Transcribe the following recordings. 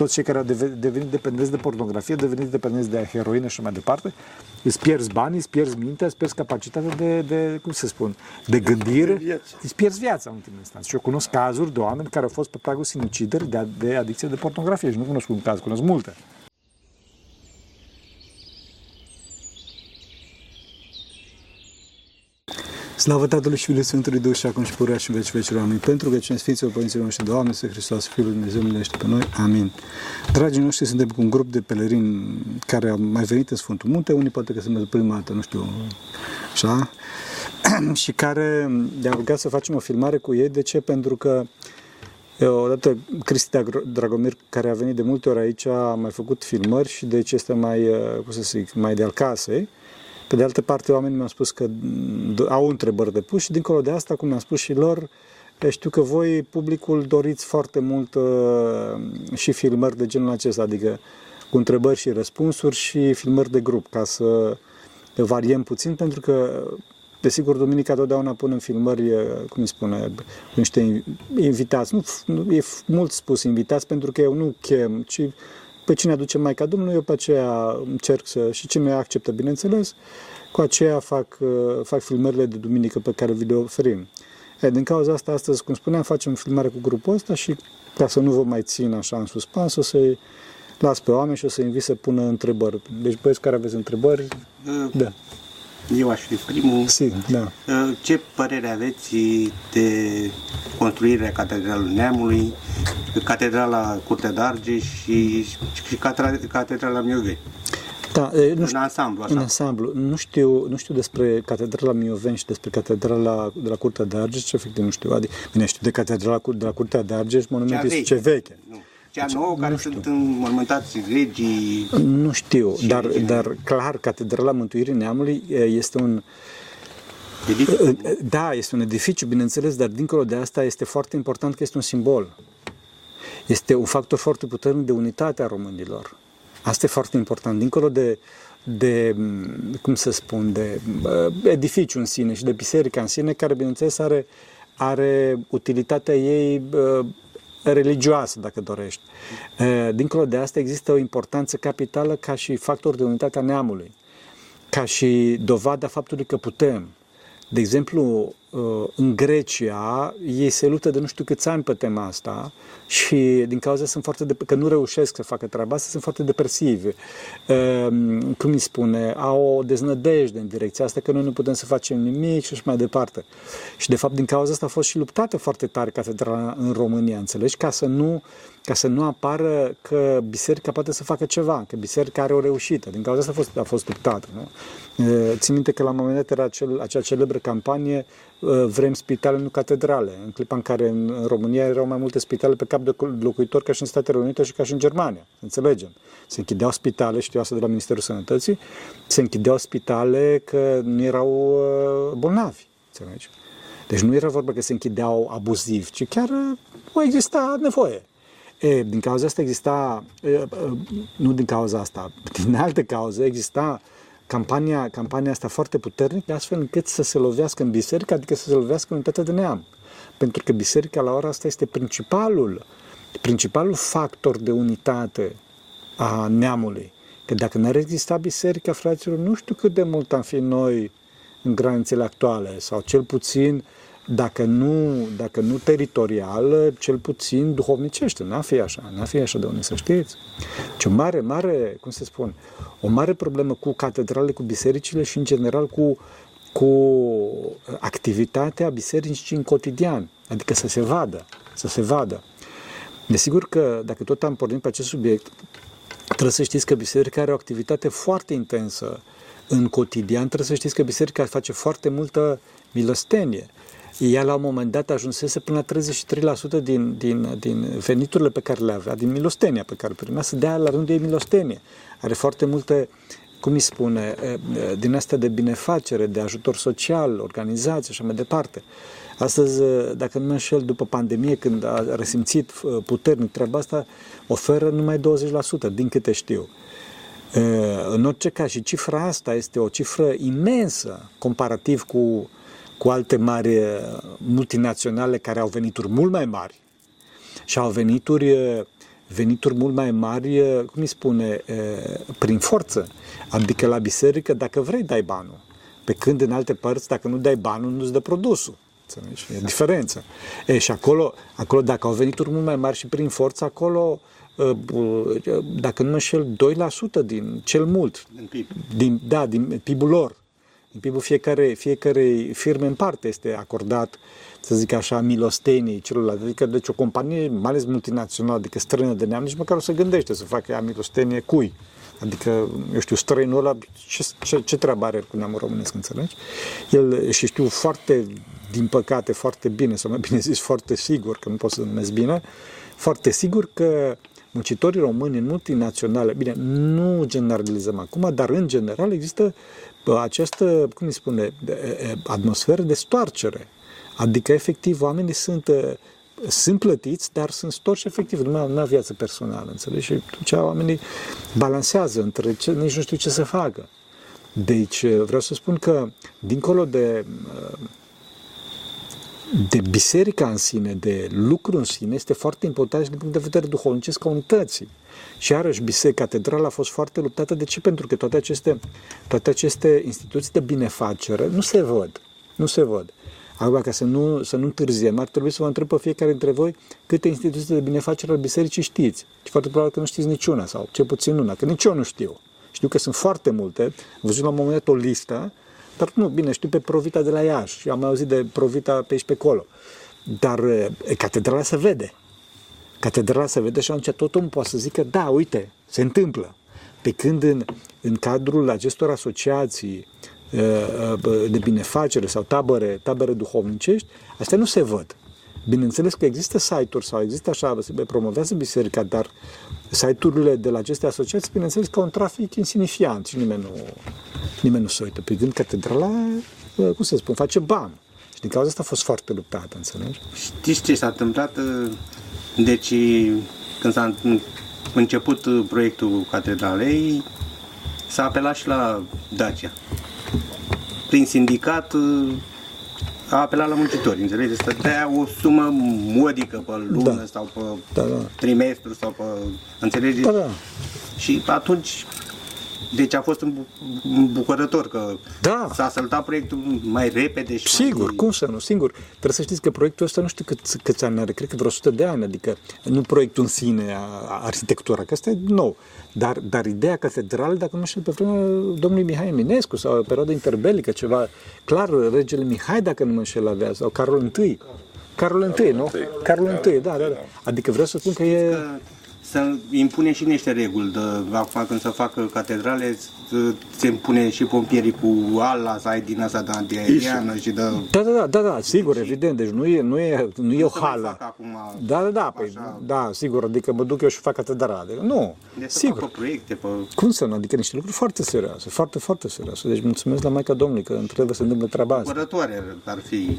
toți cei care au devenit dependenți de pornografie, devenit dependenți de heroină și mai departe, îți pierzi banii, îți pierzi mintea, îți pierzi capacitatea de, de cum să spun, de gândire, îți pierzi viața în ultimul instanță. Și eu cunosc cazuri de oameni care au fost pe pragul sinucideri de, de adicție de pornografie și nu cunosc un caz, cunosc multe. Slavă Tatălui și Fiului Sfântului Duh și acum și purea și în veci vecilor. Amin. Pentru că cine Sfinților Părinților noștri, Doamne, să Hristos, Fiul lui Dumnezeu, milește pe noi. Amin. Dragii noștri, suntem cu un grup de pelerini care au mai venit în Sfântul Munte, unii poate că sunt prima dată, nu știu, așa, și care ne-au rugat să facem o filmare cu ei. De ce? Pentru că Odată Cristi Dragomir, care a venit de multe ori aici, a mai făcut filmări și deci este mai, cum să zic, mai de al casei. Pe de altă parte, oamenii mi-au spus că au întrebări de pus și dincolo de asta, cum mi-am spus și lor, știu că voi, publicul, doriți foarte mult uh, și filmări de genul acesta, adică cu întrebări și răspunsuri și filmări de grup, ca să variem puțin, pentru că, desigur, Duminica totdeauna pun în filmări, uh, cum îi spune, niște invitați. Nu, nu e mult spus invitați, pentru că eu nu chem, ci pe cine aduce Maica Domnului, eu pe aceea încerc să, și cine acceptă, bineînțeles, cu aceea fac, uh, fac filmările de duminică pe care vi le oferim. E, din cauza asta, astăzi, cum spuneam, facem filmare cu grupul ăsta și ca să nu vă mai țin așa în suspans, o să-i las pe oameni și o să invit să pună întrebări. Deci, băieți care aveți întrebări, uh, da. Eu aș fi primul. Si, da. Uh, ce părere aveți de construirea Catedralului Neamului, Catedrala Curtea d'Arge și, și Catedrala Mioveni? Da, nu știu, în ansamblu, așa. În ansamblu. Nu știu, nu știu despre Catedrala Mioveni și despre Catedrala de la Curtea de Argeș, efectiv nu știu. Adică, bine, știu de Catedrala de la Curtea de Argeș, monumentul este ce veche. Nu. Cea nouă, care știu. sunt înmormântați regii... Nu știu, dar, dar clar, Catedrala Mântuirii Neamului este un... Edificiu. Da, este un edificiu, bineînțeles, dar dincolo de asta este foarte important că este un simbol. Este un factor foarte puternic de unitate a românilor. Asta e foarte important. Dincolo de, de cum să spun, de uh, edificiu în sine și de biserica în sine, care, bineînțeles, are, are utilitatea ei uh, religioasă, dacă dorești. Dincolo de asta există o importanță capitală ca și factor de unitate a neamului, ca și dovada faptului că putem. De exemplu, în Grecia, ei se luptă de nu știu câți ani pe tema asta și din cauza sunt foarte de, că nu reușesc să facă treaba asta, sunt foarte depresivi. Ehm, cum îi spune, au o deznădejde în direcția asta că noi nu putem să facem nimic și așa mai departe. Și de fapt din cauza asta a fost și luptată foarte tare catedrala în România, înțelegi? Ca să nu ca să nu apară că biserica poate să facă ceva, că biserica are o reușită. Din cauza asta a fost, a fost luptată. Nu? Țin minte că la un moment dat era acel, acea celebră campanie Vrem spitale, nu catedrale. În clipa în care în România erau mai multe spitale pe cap de locuitor ca și în Statele Unite și ca și în Germania. Înțelegem. Se închideau spitale, știu asta de la Ministerul Sănătății, se închideau spitale că nu erau bolnavi. Înțelegi? Deci nu era vorba că se închideau abuziv, ci chiar nu exista nevoie. E, din cauza asta exista, e, nu din cauza asta, din alte cauze exista campania, campania asta foarte puternică, astfel încât să se lovească în biserică, adică să se lovească în unitatea de neam. Pentru că biserica la ora asta este principalul, principalul factor de unitate a neamului. Că dacă n-ar exista biserica, fraților, nu știu cât de mult am fi noi în granițele actuale, sau cel puțin uh, dacă nu, dacă nu teritorial, cel puțin duhovnicește. N-a fi așa, n-a fi așa de unde să știți. Ce o mare, mare, cum se spun, o mare problemă cu catedrale, cu bisericile și în general cu, cu activitatea bisericii în cotidian, adică să se vadă, să se vadă. Desigur că dacă tot am pornit pe acest subiect, trebuie să știți că biserica are o activitate foarte intensă în cotidian, trebuie să știți că biserica face foarte multă milostenie ea la un moment dat ajunsese până la 33% din, din, din veniturile pe care le avea, din milostenia pe care primea, să dea la rândul ei milostenie. Are foarte multe, cum îi spune, din asta de binefacere, de ajutor social, organizație și așa mai departe. Astăzi, dacă nu mă înșel, după pandemie, când a resimțit puternic treaba asta, oferă numai 20%, din câte știu. În orice caz, și cifra asta este o cifră imensă comparativ cu cu alte mari multinaționale care au venituri mult mai mari și au venituri venituri mult mai mari, cum îi spune, prin forță. Adică la biserică, dacă vrei, dai banul. Pe când în alte părți, dacă nu dai banul, nu-ți dă produsul. Înțelegi? E diferență. E, și acolo, acolo, dacă au venituri mult mai mari și prin forță, acolo, dacă nu mă înșel, 2% din cel mult. Din PIB. Din, da, din PIB-ul lor. Din PIB-ul fiecare, fiecare firme în parte este acordat, să zic așa, milostenii celorlalți. Adică, deci o companie, mai ales multinațională, adică străină de neam, nici măcar o să gândește să facă ea milostenie cui. Adică, eu știu, străinul ăla, ce, ce, ce treabă are cu neamul românesc, înțelegi? El, și știu foarte, din păcate, foarte bine, sau mai bine zis, foarte sigur, că nu pot să numesc bine, foarte sigur că muncitorii români în multinaționale, bine, nu generalizăm acum, dar în general există această, cum îi spune, atmosferă de stoarcere. Adică, efectiv, oamenii sunt, sunt plătiți, dar sunt storci efectiv, nu au viață personală, înțelegi? Și atunci oamenii balansează între ce, nici nu știu ce să facă. Deci, vreau să spun că, dincolo de de biserica în sine, de lucru în sine, este foarte important și din punct de vedere duhovnicesc a unității. Și iarăși, biserica, catedrala a fost foarte luptată. De ce? Pentru că toate aceste, toate aceste instituții de binefacere nu se văd. Nu se văd. Acum, ca să nu, să nu întârziem, ar trebui să vă întreb pe fiecare dintre voi câte instituții de binefacere al bisericii știți. Și foarte probabil că nu știți niciuna, sau cel puțin una, că nici eu nu știu. Știu că sunt foarte multe. Am văzut la un moment dat o listă dar nu, bine, știu pe Provita de la Iași și am mai auzit de Provita pe aici pe acolo. Dar e, catedrala se vede. Catedrala se vede și atunci tot omul poate să zică, da, uite, se întâmplă. Pe când în, în cadrul acestor asociații de binefacere sau tabere, tabere duhovnicești, astea nu se văd. Bineînțeles că există site-uri sau există așa, se promovează biserica, dar site-urile de la aceste asociații, bineînțeles că au un trafic insignifiant și nimeni nu, nimeni nu se uită. Pe când catedrala, cum să spun, face bani. Și din cauza asta a fost foarte luptată, înțelegi? Știți ce s-a întâmplat? Deci, când s-a început proiectul catedralei, s-a apelat și la Dacia. Prin sindicat a apelat la muncitori, înțelegeți? Să dea o sumă modică pe lună da. sau pe da, da. trimestru sau pe... Înțelegeți? Da, da. Și atunci deci a fost îmbucurător că da. s-a săltat proiectul mai repede și Sigur, mai... cum să nu, singur. Trebuie să știți că proiectul ăsta nu știu cât, câți ani are, cred că vreo 100 de ani, adică nu proiectul în sine, arhitectura, că asta e nou. Dar, dar ideea catedrală, dacă nu știu, pe vremea domnului Mihai Eminescu sau o perioadă interbelică, ceva, clar, regele Mihai, dacă nu mă înșel, avea, sau Carol I. Carol I, nu? Carol I, da, da, da. Adică vreau să spun că e să impune și niște reguli. De, acum când să facă catedrale, se impune și pompierii cu ala, să ai din asta de antiaeriană și de... Da, da, da, da, da sigur, și evident, deci nu e, nu e, nu e o hală. Acum, da, da, da, păi, da, sigur, adică mă duc eu și fac catedrale. Nu, de sigur. Pe proiecte, pe... Cum să nu? Adică niște lucruri foarte serioase, foarte, foarte serioase. Deci mulțumesc la Maica Domnului că trebuie să întâmple treaba asta. ar fi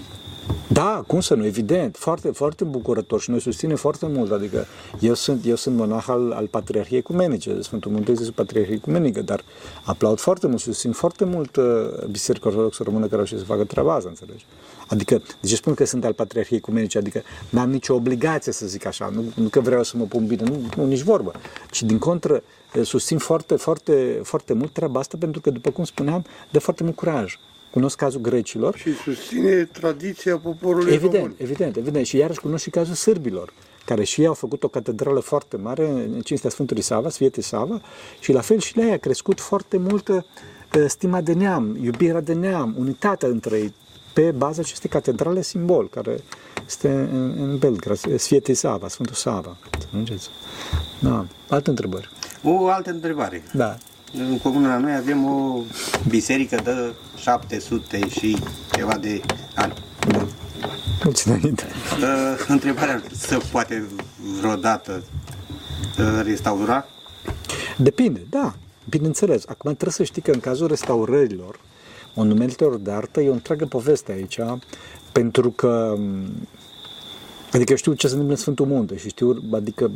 da, cum să nu, evident, foarte, foarte bucurător și noi susținem foarte mult, adică eu sunt, eu sunt monah al, al Patriarhiei Ecumenice, Sfântul Munte este Patriarhie Ecumenică, dar aplaud foarte mult, susțin foarte mult uh, Biserica Ortodoxă Română care au și să facă treaba asta, înțelegi? Adică, de ce spun că sunt al Patriarhiei Ecumenice? Adică n-am nicio obligație să zic așa, nu, nu că vreau să mă pun bine, nu, nu nici vorbă, ci din contră uh, susțin foarte, foarte, foarte mult treaba asta pentru că, după cum spuneam, de foarte mult curaj cunosc cazul grecilor. Și susține tradiția poporului Evident, român. evident, evident. Și iarăși cunosc și cazul sârbilor, care și ei au făcut o catedrală foarte mare în cinstea Sfântului Sava, Sfiete Sava, și la fel și la ei a crescut foarte mult uh, stima de neam, iubirea de neam, unitatea între ei, pe baza acestei catedrale simbol, care este în, în Belgrad, Sfiete Sava, Sfântul Sava. Înțelegeți? Da. Alte întrebări. O altă întrebare. Da. În comuna noi avem o biserică de 700 și ceva de ani. Da. Mulțumesc. Uh, întrebarea, se poate vreodată uh, restaura? Depinde, da. Bineînțeles. Acum trebuie să știi că în cazul restaurărilor, monumentelor de artă, e o întreagă poveste aici, pentru că Adică știu ce se întâmplă în Sfântul Munte și știu, adică,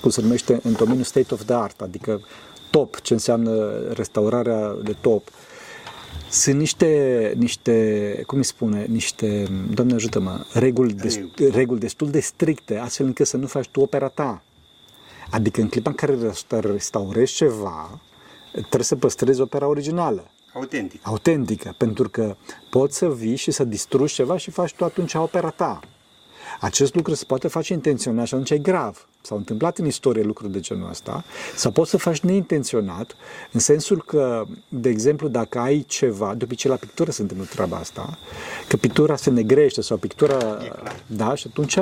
cum se numește, în domeniul state of the art, adică top, ce înseamnă restaurarea de top. Sunt niște, niște cum îi spune, niște, Doamne ajută-mă, reguli, des, reguli destul de stricte, astfel încât să nu faci tu opera ta. Adică în clipa în care restaurezi ceva, trebuie să păstrezi opera originală. Autentic. Autentică, pentru că poți să vii și să distrugi ceva și faci tu atunci opera ta. Acest lucru se poate face intenționat și atunci e grav. S-au întâmplat în istorie lucruri de genul ăsta, sau poți să faci neintenționat, în sensul că, de exemplu, dacă ai ceva, de obicei la pictură se întâmplă treaba asta, că pictura se negrește sau pictura, da, și atunci,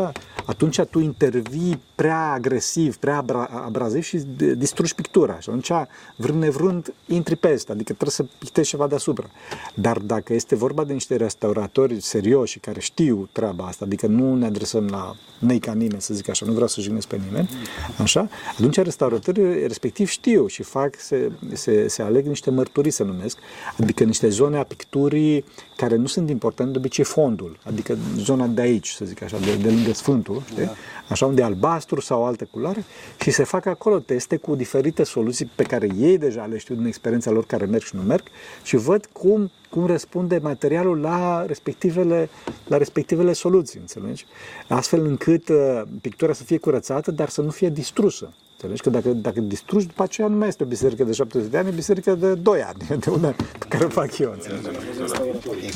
atunci tu intervii prea agresiv, prea abra, abraziv și distrugi pictura. Și atunci, vrând nevrând, intri peste, adică trebuie să pictezi ceva deasupra. Dar dacă este vorba de niște restauratori serioși care știu treaba asta, adică nu ne adresăm la nei ca nimeni, să zic așa, nu vreau să jignesc pe nimeni, așa, atunci restauratorii respectiv știu și fac, se, se, se aleg niște mărturii, să numesc, adică niște zone a picturii care nu sunt importante, de obicei fondul, adică zona de aici, să zic așa, de, de lângă Sfântul, știi? Da. așa unde e albastru sau altă culoare și se fac acolo teste cu diferite soluții pe care ei deja le știu din experiența lor care merg și nu merg și văd cum cum răspunde materialul la respectivele, la respectivele soluții, înțelegi? Astfel încât uh, pictura să fie curățată, dar să nu fie distrusă. Înțelegi că dacă, dacă distrugi, după aceea nu mai este o biserică de 70 de ani, e o biserică de 2 ani, de una pe care o fac eu, înțelegi?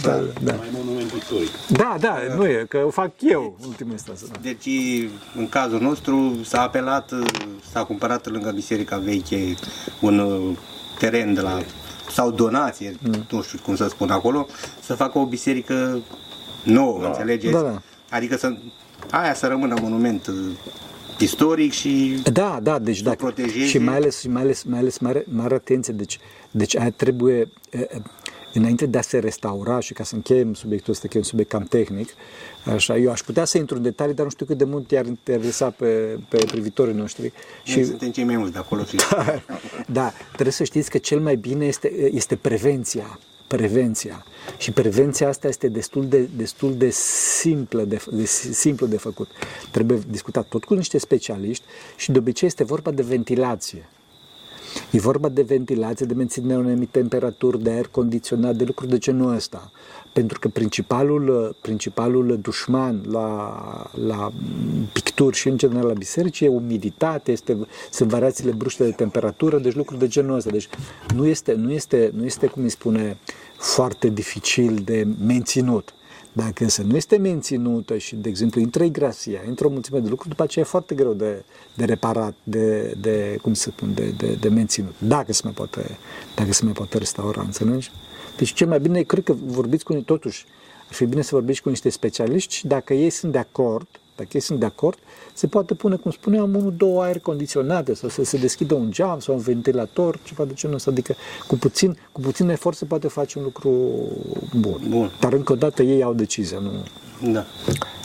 Da, da. Da, da, nu e, că o fac eu, în ultimul instanță. Da. Deci, în cazul nostru, s-a apelat, s-a cumpărat lângă biserica veche un uh, teren de la sau donație, mm. nu știu cum să spun acolo, să facă o biserică nouă, da. înțelegeți? Da, da. Adică să, aia să rămână monument uh, istoric și da, da, deci dacă, protejeze. și mai ales, mai ales, mai ales mare, mare atenție, deci, deci aia trebuie, înainte de a se restaura și ca să încheiem subiectul ăsta, că e un subiect cam tehnic, așa, eu aș putea să intru în detalii, dar nu știu cât de mult i-ar interesa pe, pe privitorii noștri. Și suntem cei mai mulți de acolo. da, da, trebuie să știți că cel mai bine este, este prevenția prevenția. Și prevenția asta este destul de, destul de, simplă de, de, simplu de făcut. Trebuie discutat tot cu niște specialiști și de obicei este vorba de ventilație. E vorba de ventilație, de menținerea unei temperaturi, de aer condiționat, de lucruri de genul ăsta. Pentru că principalul, principalul dușman la, la picturi și în general la biserici e umiditate, este, sunt variațiile bruște de temperatură, deci lucruri de genul ăsta. Deci nu este, nu este, nu este cum îi spune, foarte dificil de menținut. Dacă însă nu este menținută și, de exemplu, intră grasia, intră o mulțime de lucruri, după aceea e foarte greu de, de reparat, de, de, cum să spun, de, de, de menținut. Dacă se mai poate, dacă se mai poate restaura, înțelegi? Deci cel mai bine, cred că vorbiți cu totuși, ar fi bine să vorbiți cu niște specialiști și dacă ei sunt de acord, dacă ei sunt de acord, se poate pune, cum spuneam, unul, două aer condiționate sau să se deschidă un geam sau un ventilator, ceva de genul ăsta. Adică cu puțin, cu puțin efort se poate face un lucru bun. bun. Dar încă o dată ei au decizia, nu... Da.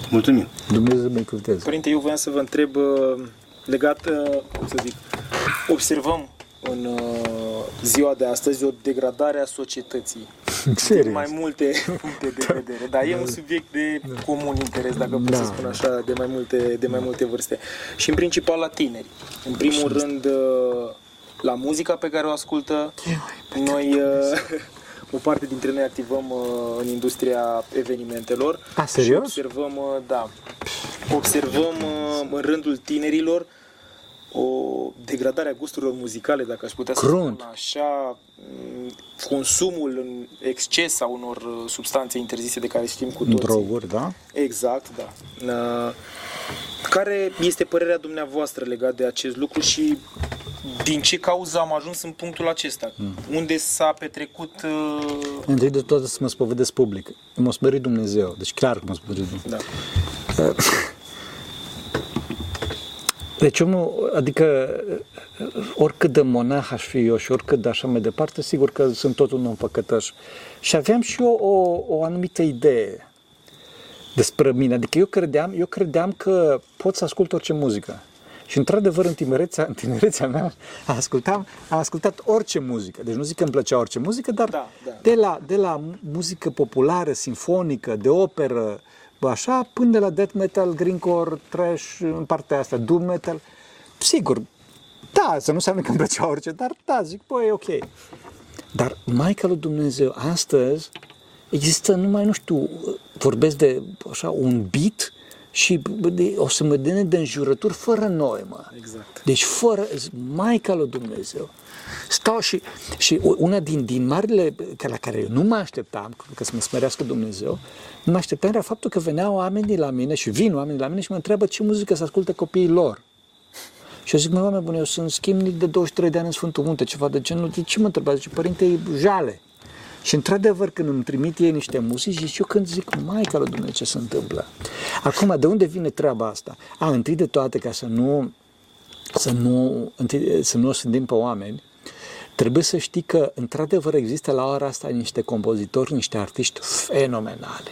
Mulțumim. Dumnezeu să binecuvânteze. Părinte, eu voiam să vă întreb uh, legat, uh, cum să zic, observăm în uh, ziua de astăzi o degradare a societății. Serios? Din mai multe puncte de vedere. Dar e un subiect de comun interes, dacă pot Da. să spun așa, de mai, multe, de mai multe vârste. Și în principal la tineri. În primul rând, uh, la muzica pe care o ascultă. Noi, uh, o parte dintre noi activăm uh, în industria evenimentelor. A, serios? Și observăm, uh, da, observăm uh, în rândul tinerilor o degradare a gusturilor muzicale, dacă aș putea să Crunt. spun așa, m, consumul în exces a unor uh, substanțe interzise de care știm cu toții. Droguri, da? Exact, da. Uh, Care este părerea dumneavoastră legat de acest lucru și din ce cauză am ajuns în punctul acesta? Unde s-a petrecut... uh, Întâi de toate să mă spovedesc public. M-a smerit Dumnezeu. Deci clar că m-a smerit Dumnezeu. Da. Deci omul, adică oricât de monah aș fi eu și oricât de așa mai departe, sigur că sunt tot un om păcătăș. Și aveam și eu o, o anumită idee despre mine. Adică eu credeam, eu credeam că pot să ascult orice muzică. Și într-adevăr, în tinerețea, în tinerețea mea, ascultam, am ascultat orice muzică. Deci nu zic că îmi plăcea orice muzică, dar Da, da. de, la, de la muzică populară, sinfonică, de operă, așa, până de la death metal, greencore, trash, în partea asta, doom metal. Sigur, da, să nu înseamnă că îmi plăcea orice, dar da, zic, băi, e ok. Dar Maica lui Dumnezeu, astăzi, există numai, nu știu, vorbesc de așa un beat și bă, de, o să mă dene de înjurături fără noi, mă. Exact. Deci fără, Maica lui Dumnezeu. Stau și, și una din, din marile că la care eu nu mă așteptam, că să mă smerească Dumnezeu, nu mă așteptam era faptul că veneau oamenii la mine și vin oamenii la mine și mă întreabă ce muzică să asculte copiii lor. Și eu zic, mă, oameni buni, eu sunt schimnic de 23 de ani în Sfântul Munte, ceva de genul, de ce mă întrebați? Zice, părinte, e jale. Și într-adevăr, când îmi trimit ei niște muzici, și eu când zic, Maica lui Dumnezeu, ce se întâmplă? Acum, de unde vine treaba asta? A, întâi de toate, ca să nu, să nu, întâi, să nu o sândim pe oameni, trebuie să știi că, într-adevăr, există la ora asta niște compozitori, niște artiști fenomenale.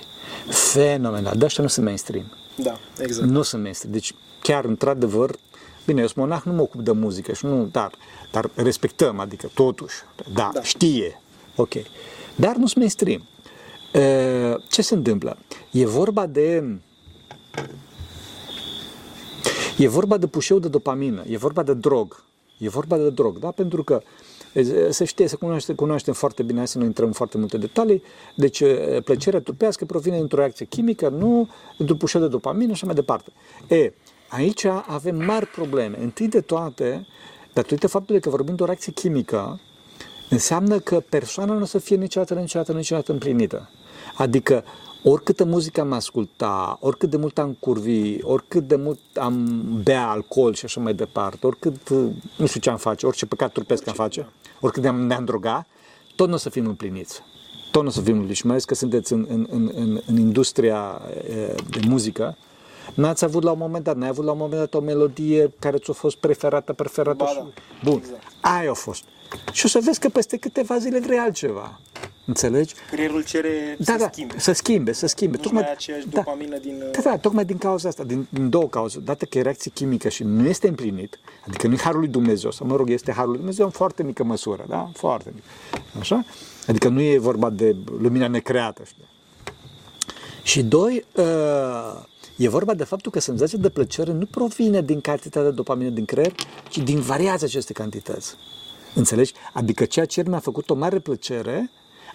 Fenomenale. Dar ăștia nu sunt mainstream. Da, exact. Nu sunt mainstream. Deci, chiar, într-adevăr, Bine, eu sunt monah, nu mă ocup de muzică și nu, dar, dar respectăm, adică totuși, da, da. știe, ok. Dar nu sunt mainstream. Ce se întâmplă? E vorba de E vorba de pușeu de dopamină, e vorba de drog. E vorba de drog, da? Pentru că se știe, se cunoaște, cunoaștem foarte bine, să nu intrăm în foarte multe detalii, deci plăcerea trupească provine dintr-o reacție chimică, nu dintr-un pușeu de dopamină și așa mai departe. E, aici avem mari probleme. Întâi de toate, datorită faptului că vorbim de o reacție chimică, înseamnă că persoana nu o să fie niciodată, niciodată, niciodată împlinită. Adică oricâtă muzică am asculta, oricât de mult am curvi, oricât de mult am bea alcool și așa mai departe, oricât, nu știu ce am face, orice păcat trupesc am face, oricât ne-am, ne droga, tot nu o să fim împliniți. Tot nu o să fim împliniți. Mai ales că sunteți în, în, în, în, în industria de muzică, N-ați avut la un moment dat, n-ai avut la un moment dat o melodie care ți-a fost preferată, preferată? Ba, și... da. Bun, Exact. aia a fost. Și o să vezi că peste câteva zile vrei altceva. Înțelegi? Creierul cere Da, să da, schimbe. să schimbe, să schimbe. Nu mai ai aceeași dopamină din... Da, da, tocmai din cauza asta, din, din două cauze. Dată că e reacție chimică și nu este împlinit, adică nu e harul lui Dumnezeu, sau mă rog, este harul lui Dumnezeu în foarte mică măsură, da? Foarte mică. Așa? Adică nu e vorba de lumina necreată, știi? Și doi, uh, e vorba de faptul că senzația de plăcere nu provine din cantitatea de dopamină din creier, ci din variația acestei cantități. Înțelegi? Adică ceea ce mi-a făcut o mare plăcere,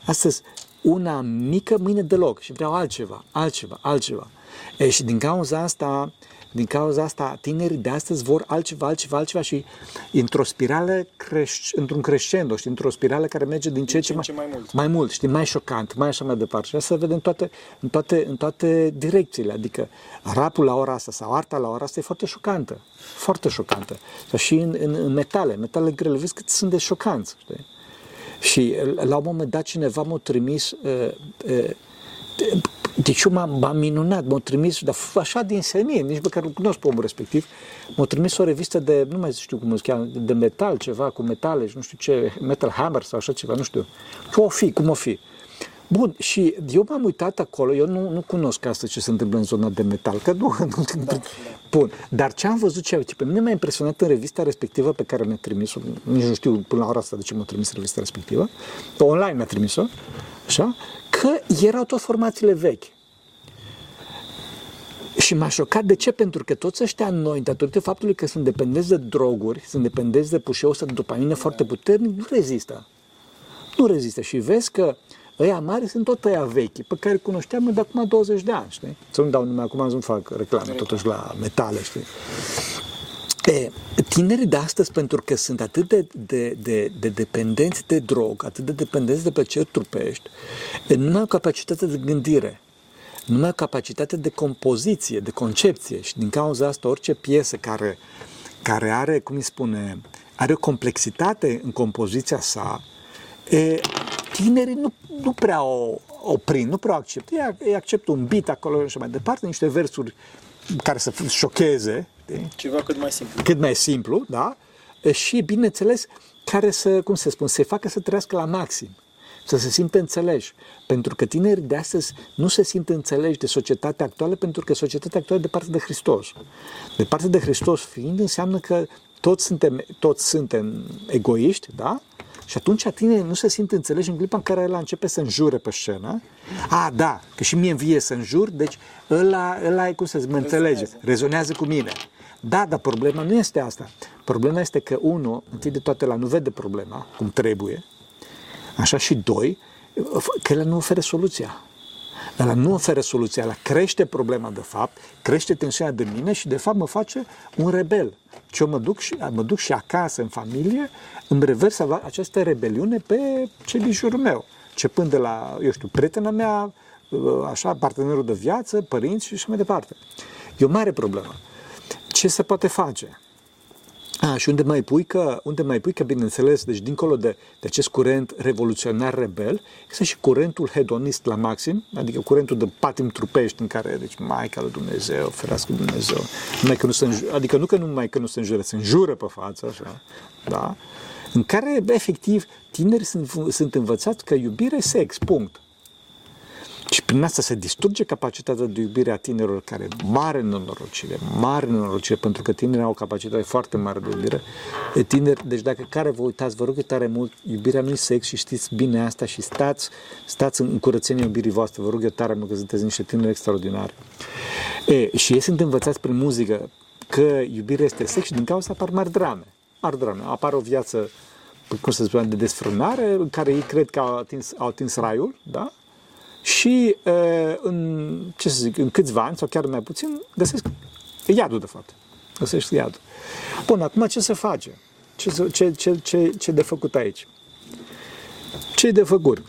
astăzi una mică, mâine deloc și vreau altceva, altceva, altceva. E, și din cauza asta, din cauza asta, tinerii de astăzi vor altceva, altceva, altceva și într-o spirală, creș- într-un crescendo, știi, într-o spirală care merge din ce în ce, ce în ce mai mult. mai mult, știi, mai șocant, mai așa mai departe. Și asta se vede în toate, în, toate, în toate direcțiile. Adică rapul la ora asta sau arta la ora asta e foarte șocantă. Foarte șocantă. Sau și în, în, în metale, metale grele, vezi cât sunt de șocanți, știi? Și la un moment dat cineva m-a trimis uh, uh, deci eu m-am, m-am minunat, m-au trimis, dar așa din senin, nici măcar nu cunosc pe omul respectiv, m-au trimis o revistă de, nu mai știu cum se cheamă, de metal, ceva, cu metale și nu știu ce, Metal Hammer sau așa ceva, nu știu. Ce o fi, cum o fi. Bun, și eu m-am uitat acolo, eu nu, nu cunosc asta ce se întâmplă în zona de metal, că nu, nu da, da. Bun, dar ce am văzut, ce, ce pe mine m-a impresionat în revista respectivă pe care mi-a trimis-o, nici nu știu până la ora asta de ce m-a trimis revista respectivă, pe online mi-a trimis-o, așa, că erau tot formațiile vechi. Și m-a șocat de ce? Pentru că toți ăștia noi, datorită faptului că sunt dependenți de droguri, sunt dependenți de pușeul ăsta de dopamină foarte puternic, nu rezistă. Nu rezistă. Și vezi că ăia mari sunt tot ăia vechi, pe care cunoșteam de acum 20 de ani, știi? Să nu dau nume acum, să-mi fac reclame totuși la metale, știi? E, tinerii de astăzi, pentru că sunt atât de, de, de, de dependenți de drog, atât de dependenți de plăceri trupești, nu mai au capacitatea de gândire, nu mai au capacitatea de compoziție, de concepție și din cauza asta orice piesă care, care are, cum îi spune, are o complexitate în compoziția sa, e, tinerii nu, nu prea o, o prind, nu prea o acceptă. Ei, ei acceptă un beat acolo și mai departe, niște versuri care să șocheze, știi? Ceva cât mai simplu. cât mai simplu, da? Și, bineînțeles, care să, cum se spun, să facă să trăiască la maxim, să se simtă înțeleși. Pentru că tinerii de astăzi nu se simt înțeleși de societatea actuală, pentru că societatea actuală e departe de Hristos. Departe de Hristos fiind, înseamnă că toți suntem, toți suntem egoiști, da? Și atunci tinerii nu se simt înțeleși în clipa în care ăla începe să înjure pe scenă. A, da, că și mie îmi vie să înjur, deci ăla, ăla e, cum să zic, mă înțelege, rezonează cu mine. Da, dar problema nu este asta. Problema este că, unul, întâi de toate, la nu vede problema cum trebuie, așa și doi, că el nu oferă soluția. Ăla nu oferă soluția, ăla crește problema de fapt, crește tensiunea de mine și de fapt mă face un rebel. Ce eu mă duc și, mă duc și acasă, în familie, îmi revers această rebeliune pe cei din jurul meu. Începând de la, eu știu, prietena mea, așa, partenerul de viață, părinți și așa mai departe. E o mare problemă. Ce se poate face? A, și unde mai pui că, unde mai pui că, bineînțeles, deci dincolo de, de acest curent revoluționar rebel, este și curentul hedonist la maxim, adică curentul de patim trupești în care, deci, Maica lui Dumnezeu, ferească Dumnezeu, numai că nu se, adică nu că numai că nu se înjură, se înjură pe față, așa, da? În care, efectiv, tinerii sunt, sunt învățați că iubire e sex, punct. Și prin asta se distruge capacitatea de iubire a tinerilor care mare nenorocire, mare nenorocire, pentru că tinerii au o capacitate foarte mare de iubire. De tineri, deci dacă care vă uitați, vă rog tare mult, iubirea nu e sex și știți bine asta și stați, stați în curățenia iubirii voastre, vă rog eu tare mult că sunteți niște tineri extraordinari. E, și ei sunt învățați prin muzică că iubirea este sex și din cauza apar mari drame. Mari drame. Apar o viață cum să spun, de desfrânare, în care ei cred că au atins, au atins raiul, da? Și în, ce să zic, în câțiva ani sau chiar mai puțin găsesc iadul de fapt. Găsești iadul. Bun, acum ce se face? Ce, ce, ce, ce, ce de făcut aici? Ce e de făcut?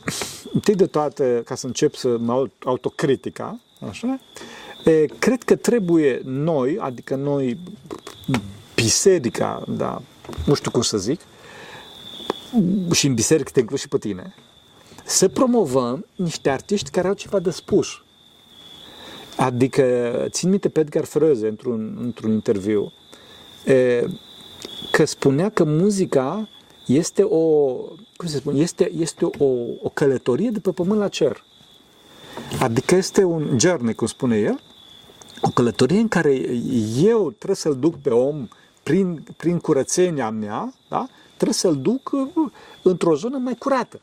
Întâi de toate, ca să încep să mă autocritica, așa, e, cred că trebuie noi, adică noi, biserica, da, nu știu cum să zic, și în biserică te inclus și pe tine, să promovăm niște artiști care au ceva de spus. Adică, țin minte pe Edgar Fröze într-un, într-un interviu, e, că spunea că muzica este o, cum se spune, este, este o, o călătorie de pe pământ la cer. Adică este un journey, cum spune el, o călătorie în care eu trebuie să-l duc pe om prin, prin curățenia mea, da? trebuie să-l duc într-o zonă mai curată.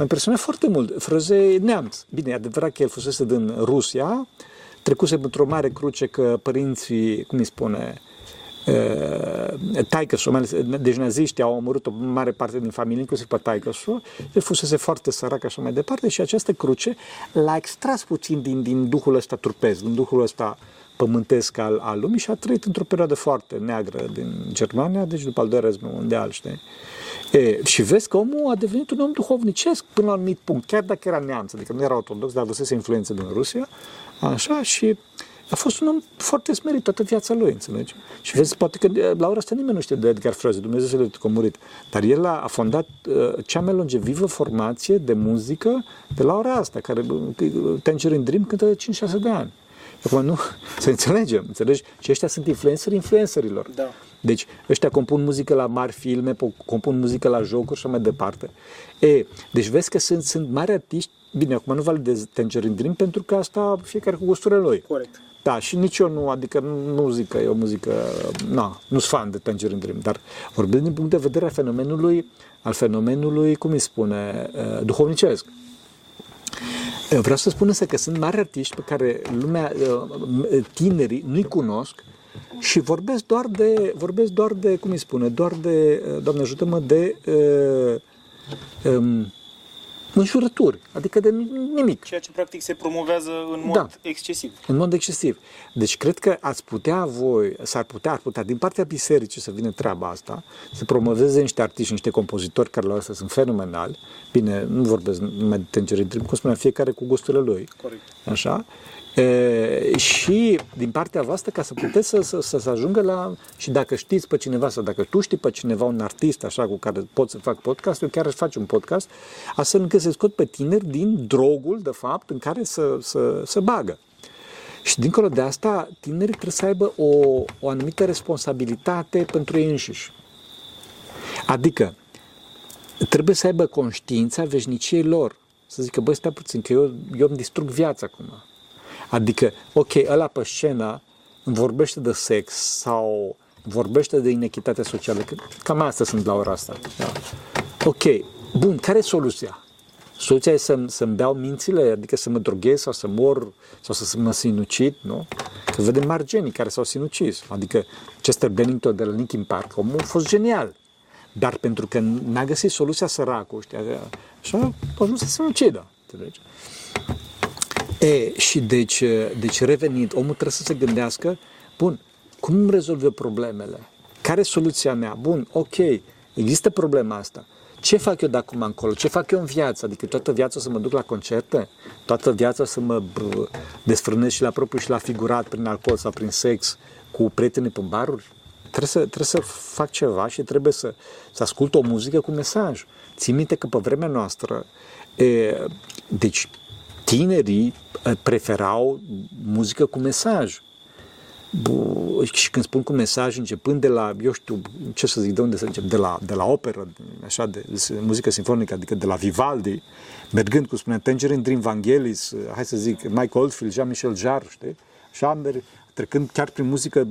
M-a impresionat foarte mult. Frăze neamț. Bine, e adevărat că el fusese din Rusia, trecuse într-o mare cruce că părinții, cum îi spune, taică deci naziștii au omorât o mare parte din familie, inclusiv pe taică el fusese foarte sărac așa mai departe și această cruce l-a extras puțin din, din duhul ăsta turpesc, din duhul ăsta pământesc al, al lumii și a trăit într-o perioadă foarte neagră din Germania, deci după al doilea război mondial, știi? E, și vezi că omul a devenit un om duhovnicesc până la un anumit punct, chiar dacă era neamț, adică nu era ortodox, dar avusese influență din Rusia, așa, și a fost un om foarte smerit toată viața lui, înțelegi? Și vezi, poate că la ora asta nimeni nu știe de Edgar Froese, Dumnezeu să le comurit, dar el a, a fondat uh, cea mai longevivă formație de muzică de la ora asta, care uh, Tangerine Dream cântă de 5-6 de ani. Acum nu, să înțelegem, înțelegi? Și ăștia sunt influențări influencerilor. Da. Deci ăștia compun muzică la mari filme, compun muzică la jocuri și mai departe. E, deci vezi că sunt, sunt mari artiști, bine, acum nu validez Tangerine Dream pentru că asta fiecare cu gusturile lui. Corect. Da, și nici eu nu, adică nu zic că e o muzică, na, nu sunt fan de Tangerine Dream, dar vorbim din punct de vedere al fenomenului, al fenomenului, cum îi spune, uh, duhovnicesc. Vreau să spun însă că sunt mari artiști pe care lumea, uh, tinerii nu-i cunosc și vorbesc doar de, vorbesc doar de, cum îi spune, doar de, uh, Doamne ajută-mă, de uh, um, înjurături, adică de nimic. Ceea ce practic se promovează în mod da, excesiv. În mod excesiv. Deci cred că ați putea voi, s-ar putea, ar putea, din partea bisericii să vină treaba asta, să promoveze niște artiști, niște compozitori care la asta sunt fenomenali. Bine, nu vorbesc numai de Tangerine Dream, cum spuneam, fiecare cu gusturile lui. Corect. Așa? E, și din partea voastră ca să puteți să, să, să, să ajungă la și dacă știți pe cineva sau dacă tu știi pe cineva un artist așa cu care pot să fac podcast, eu chiar aș face un podcast astfel încât să scot pe tineri din drogul de fapt în care să, să, să bagă. Și dincolo de asta, tinerii trebuie să aibă o, o anumită responsabilitate pentru ei înșiși. Adică, trebuie să aibă conștiința veșniciei lor. Să zică, băi, stai puțin, că eu, eu îmi distrug viața acum Adică, ok, ăla pe scenă vorbește de sex sau vorbește de inechitate socială, că cam asta sunt la ora asta. Da. Ok, bun, care e soluția? Soluția e să, să-mi beau mințile, adică să mă droghez sau să mor sau să mă sinucid, nu? Că vedem margenii care s-au sinucis. Adică Chester Bennington de la Linkin Park, omul a fost genial. Dar pentru că n-a găsit soluția săracul, știi, așa, a ajuns să se sinucidă. Înțelegi? E, și deci, deci revenind, omul trebuie să se gândească, bun, cum îmi rezolv eu problemele? Care e soluția mea? Bun, ok, există problema asta. Ce fac eu de acum încolo? Ce fac eu în viață? Adică toată viața să mă duc la concerte? Toată viața să mă br- desfrânez și la propriu și la figurat prin alcool sau prin sex cu prietenii pe baruri? Trebuie să, trebuie să fac ceva și trebuie să, să ascult o muzică cu mesaj. Țin minte că pe vremea noastră, e, deci tinerii eh, preferau muzică cu mesaj. Bu- și când spun cu mesaj, începând de la, eu știu, ce să zic, de unde să încep, de la, de la operă, așa, de, de muzică sinfonică, adică de la Vivaldi, mergând, cum spunea, Tangerine Dream Vangelis, hai să zic, Mike Oldfield, Jean-Michel Jarre, știi? Așa, merg, trecând chiar prin muzică,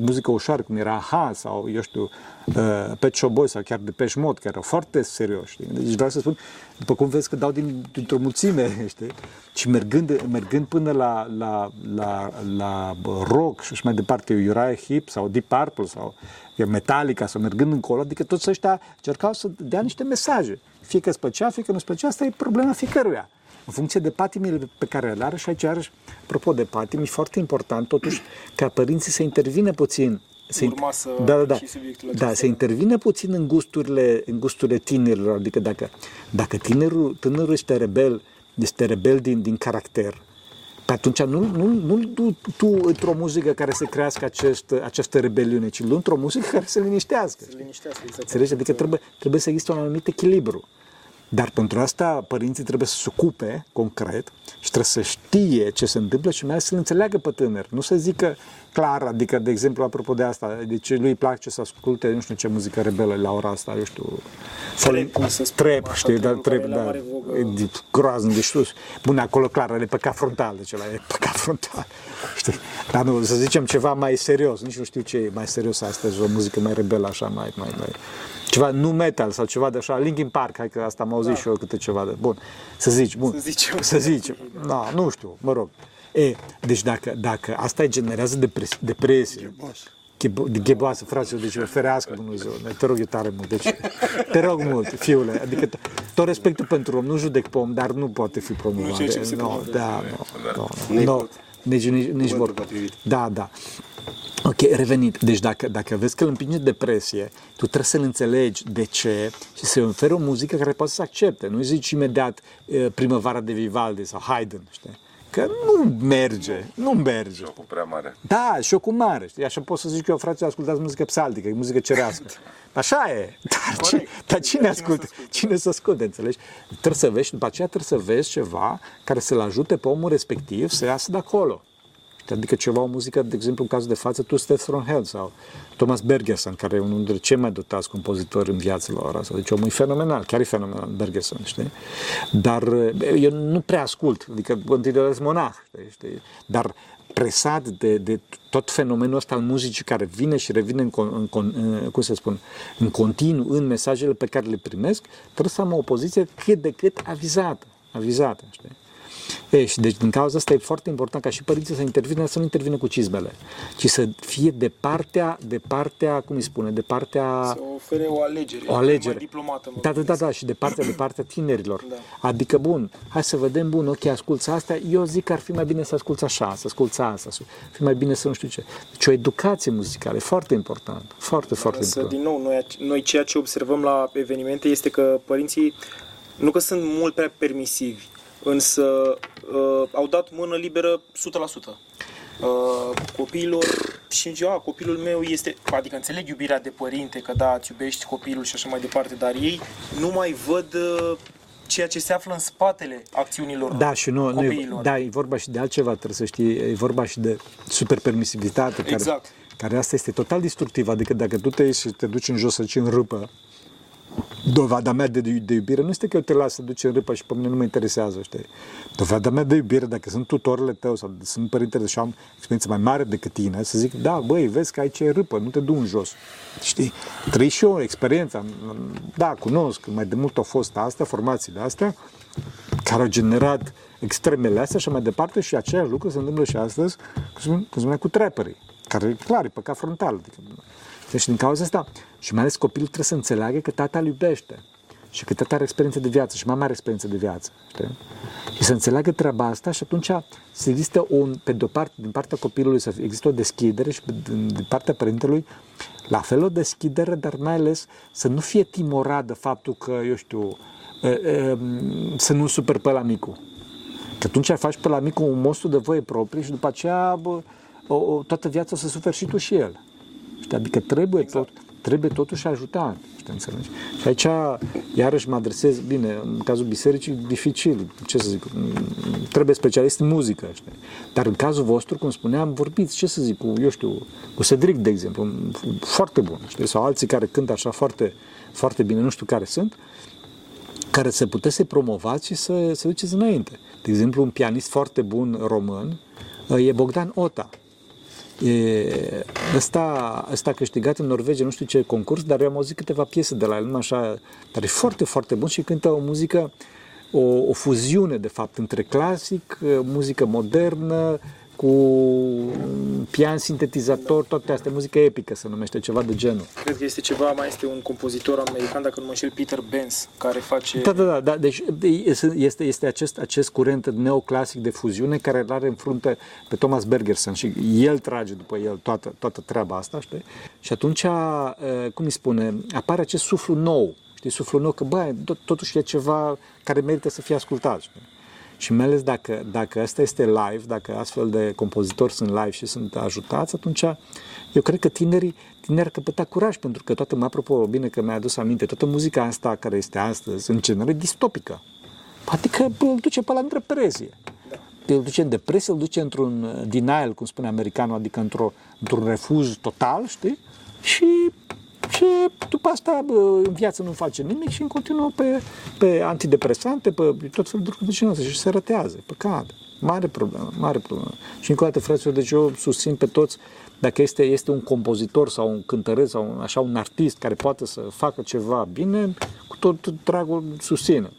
muzică ușoară, cum era Ha sau, eu știu, uh, Pet Shop Boys sau chiar de Pesh Mod, care erau foarte serioși. Știi? Deci vreau să spun, după cum vezi că dau din, dintr-o mulțime, știi? Și mergând, mergând până la, la, la, la rock și așa mai departe, Uriah Heep sau Deep Purple sau Metallica sau mergând încolo, adică toți ăștia încercau să dea niște mesaje. Fie că îți plăcea, fie că nu-ți plăcea, asta e problema fiecăruia în funcție de patimile pe care le are și aici, iarăși, apropo de patimi, e foarte important totuși ca părinții să intervină puțin să, Urma să da, da, da, și subiectul da, acesta. să intervină puțin în gusturile, în gusturile tinerilor, adică dacă, dacă tinerul, tânărul este rebel, este rebel din, din caracter, pe atunci nu, nu, nu du tu într-o muzică care să crească acest, această rebeliune, ci lu într-o muzică care să liniștească. Să liniștească, exact. Înțelegi? Adică trebuie, trebuie să existe un anumit echilibru. Dar pentru asta părinții trebuie să se ocupe concret și trebuie să știe ce se întâmplă și mai ales să-l înțeleagă pe tânăr. Nu să zică clar, adică, de exemplu, apropo de asta, de ce lui îi place să asculte, nu știu ce muzică rebelă la ora asta, eu știu... Trap-ul, să spunem Trap, așa, știi, dar trap-ul care trap, e la da, mare vogă. e de- groaznic de sus. Bun, acolo, clar, are păcat frontal, deci ăla e păcat frontal, știi? Dar nu, să zicem ceva mai serios, nici nu știu ce e mai serios astăzi, o muzică mai rebelă, așa, mai, mai, mai, ceva nu metal sau ceva de așa, Linkin Park, hai că asta am auzit da. și eu câte ceva de, bun, să zici, bun, Să zicem. să zicem, da, nu știu, mă rog. E, deci dacă, dacă asta generează depres- depresie, Chebo- de gheboasă, fraților, deci ferească Dumnezeu, te rog eu tare mult, deci te rog mult, fiule, adică t- tot respectul pentru om, nu judec pe om, dar nu poate fi promovat. ceea ce se Nu, promovează. da, nu, nu, Nu-i nu, pot. nici, nici, nici Cuvântul vorba. potrivit. Da, da. Ok, revenit. Deci dacă, dacă vezi că îl împinge depresie, tu trebuie să-l înțelegi de ce și să-i oferi o muzică care poate să accepte. Nu-i zici imediat e, primăvara de Vivaldi sau Haydn, știi? Că nu merge, nu merge. Jocul prea mare. Da, și cu mare, știi? Așa pot să zic eu, frate, ascultați muzică psaltică, e muzică cerească. Așa e. Dar, ci, dar cine ascultă? Cine să asculte, înțelegi? Trebuie să vezi și după aceea trebuie să vezi ceva care să-l ajute pe omul respectiv să iasă de acolo. Adică ceva, o muzică, de exemplu, în cazul de față, Two Steps from Hell sau Thomas Bergerson, care e unul dintre cei mai dotați compozitori în viața la ora asta. Deci omul e fenomenal, chiar e fenomenal, Bergerson, știi? Dar eh, eu nu prea ascult, adică continuez monah, știi? știi? Dar presat de, de tot fenomenul ăsta al muzicii care vine și revine în, con- în, con- în, cum să spun, în continuu în mesajele pe care le primesc, trebuie să am o poziție cât de cât avizată, avizată, știi? E, și deci din cauza asta e foarte important ca și părinții să intervină, să nu intervină cu cizmele, ci să fie de partea, de partea, cum îi spune, de partea Să ofere o alegere. o alegere. Mai diplomată, mă da, da, da, gândesc. da, și de partea, de partea tinerilor. Da. Adică, bun, hai să vedem, bun, ok, asculți asta, eu zic că ar fi mai bine să asculți așa, să asculți asta, să fi mai bine să nu știu ce. Deci o educație muzicală e foarte important, foarte, foarte Însă, important. din nou, noi, noi ceea ce observăm la evenimente este că părinții nu că sunt mult prea permisivi, însă uh, au dat mână liberă 100%. Uh, copiilor și zic, a, copilul meu este, adică înțeleg iubirea de părinte, că da, îți iubești copilul și așa mai departe, dar ei nu mai văd uh, ceea ce se află în spatele acțiunilor Da, și nu, nu e, copiilor. da, e vorba și de altceva, trebuie să știi, e vorba și de superpermisivitate, care, Exact. care asta este total destructivă, adică dacă tu te ieși și te duci în jos să în râpă, dovada mea de, de iubire nu este că eu te las să duci în râpă și pe mine nu mă interesează, știi? Dovada mea de iubire, dacă sunt tutorele tău sau sunt părintele și am experiență mai mare decât tine, să zic, da, băi, vezi că aici e râpă, nu te du în jos. Știi? Trăi și eu experiența. Da, cunosc, mai de mult au fost astea, formațiile astea, care au generat extremele astea și mai departe și același lucru se întâmplă și astăzi, cum spune- cum spunea, cu trapperii, care, clar, e păcat frontal. Adică, deci din cauza asta, și mai ales copilul trebuie să înțeleagă că tata îl iubește. și cât are experiență de viață și mai mare experiență de viață. Știi? Și să înțeleagă treaba asta și atunci să există un, pe de o parte, din partea copilului să există o deschidere și din, din partea părintelui la fel o deschidere, dar mai ales să nu fie timorat de faptul că, eu știu, să nu super pe la micul. Că atunci faci pe la micul un monstru de voie proprie și după aceea bă, o, o, toată viața o să suferi și tu și el. Știi? Adică trebuie, exact. tot, trebuie totuși ajutat. Știi, înțelegi? Și aici, iarăși mă adresez, bine, în cazul bisericii, dificil, ce să zic, trebuie specialist în muzică, știi? Dar în cazul vostru, cum spuneam, vorbiți, ce să zic, cu, eu știu, cu Cedric, de exemplu, foarte bun, știi? Sau alții care cântă așa foarte, foarte bine, nu știu care sunt, care să puteți să promovați și să, să duceți înainte. De exemplu, un pianist foarte bun român e Bogdan Ota. E, ăsta, ăsta a câștigat în Norvegia nu știu ce concurs, dar eu am auzit câteva piese de la el, așa, dar e foarte, foarte bun și cântă o muzică, o, o fuziune, de fapt, între clasic, muzică modernă, cu pian sintetizator, toate astea, muzică epică se numește, ceva de genul. Cred că este ceva, mai este un compozitor american, dacă nu mă înșel, Peter Benz, care face... Da, da, da, da deci este, este acest, acest curent neoclasic de fuziune care îl are în frunte pe Thomas Bergersen și el trage după el toată, toată treaba asta, știi? Și atunci, cum îi spune, apare acest suflu nou, știi, suflu nou, că bă, totuși e ceva care merită să fie ascultat, știi? Și mai ales dacă, dacă asta este live, dacă astfel de compozitori sunt live și sunt ajutați, atunci eu cred că tinerii, tinerii ar căpăta curaj, pentru că toată, mă apropo, bine că mi-a adus aminte, toată muzica asta care este astăzi, în general, e distopică. Adică îl duce pe la întreperezie. Da. Îl duce în depresie, îl duce într-un denial, cum spune americanul, adică într-o, într-un refuz total, știi? Și și după asta în viață nu face nimic și în continuă pe, pe antidepresante, pe tot felul de lucruri și se rătează, păcat. Mare problemă, mare problemă. Și încă o dată, fraților, deci eu susțin pe toți, dacă este, este un compozitor sau un cântăreț sau un, așa un artist care poate să facă ceva bine, cu tot dragul susține.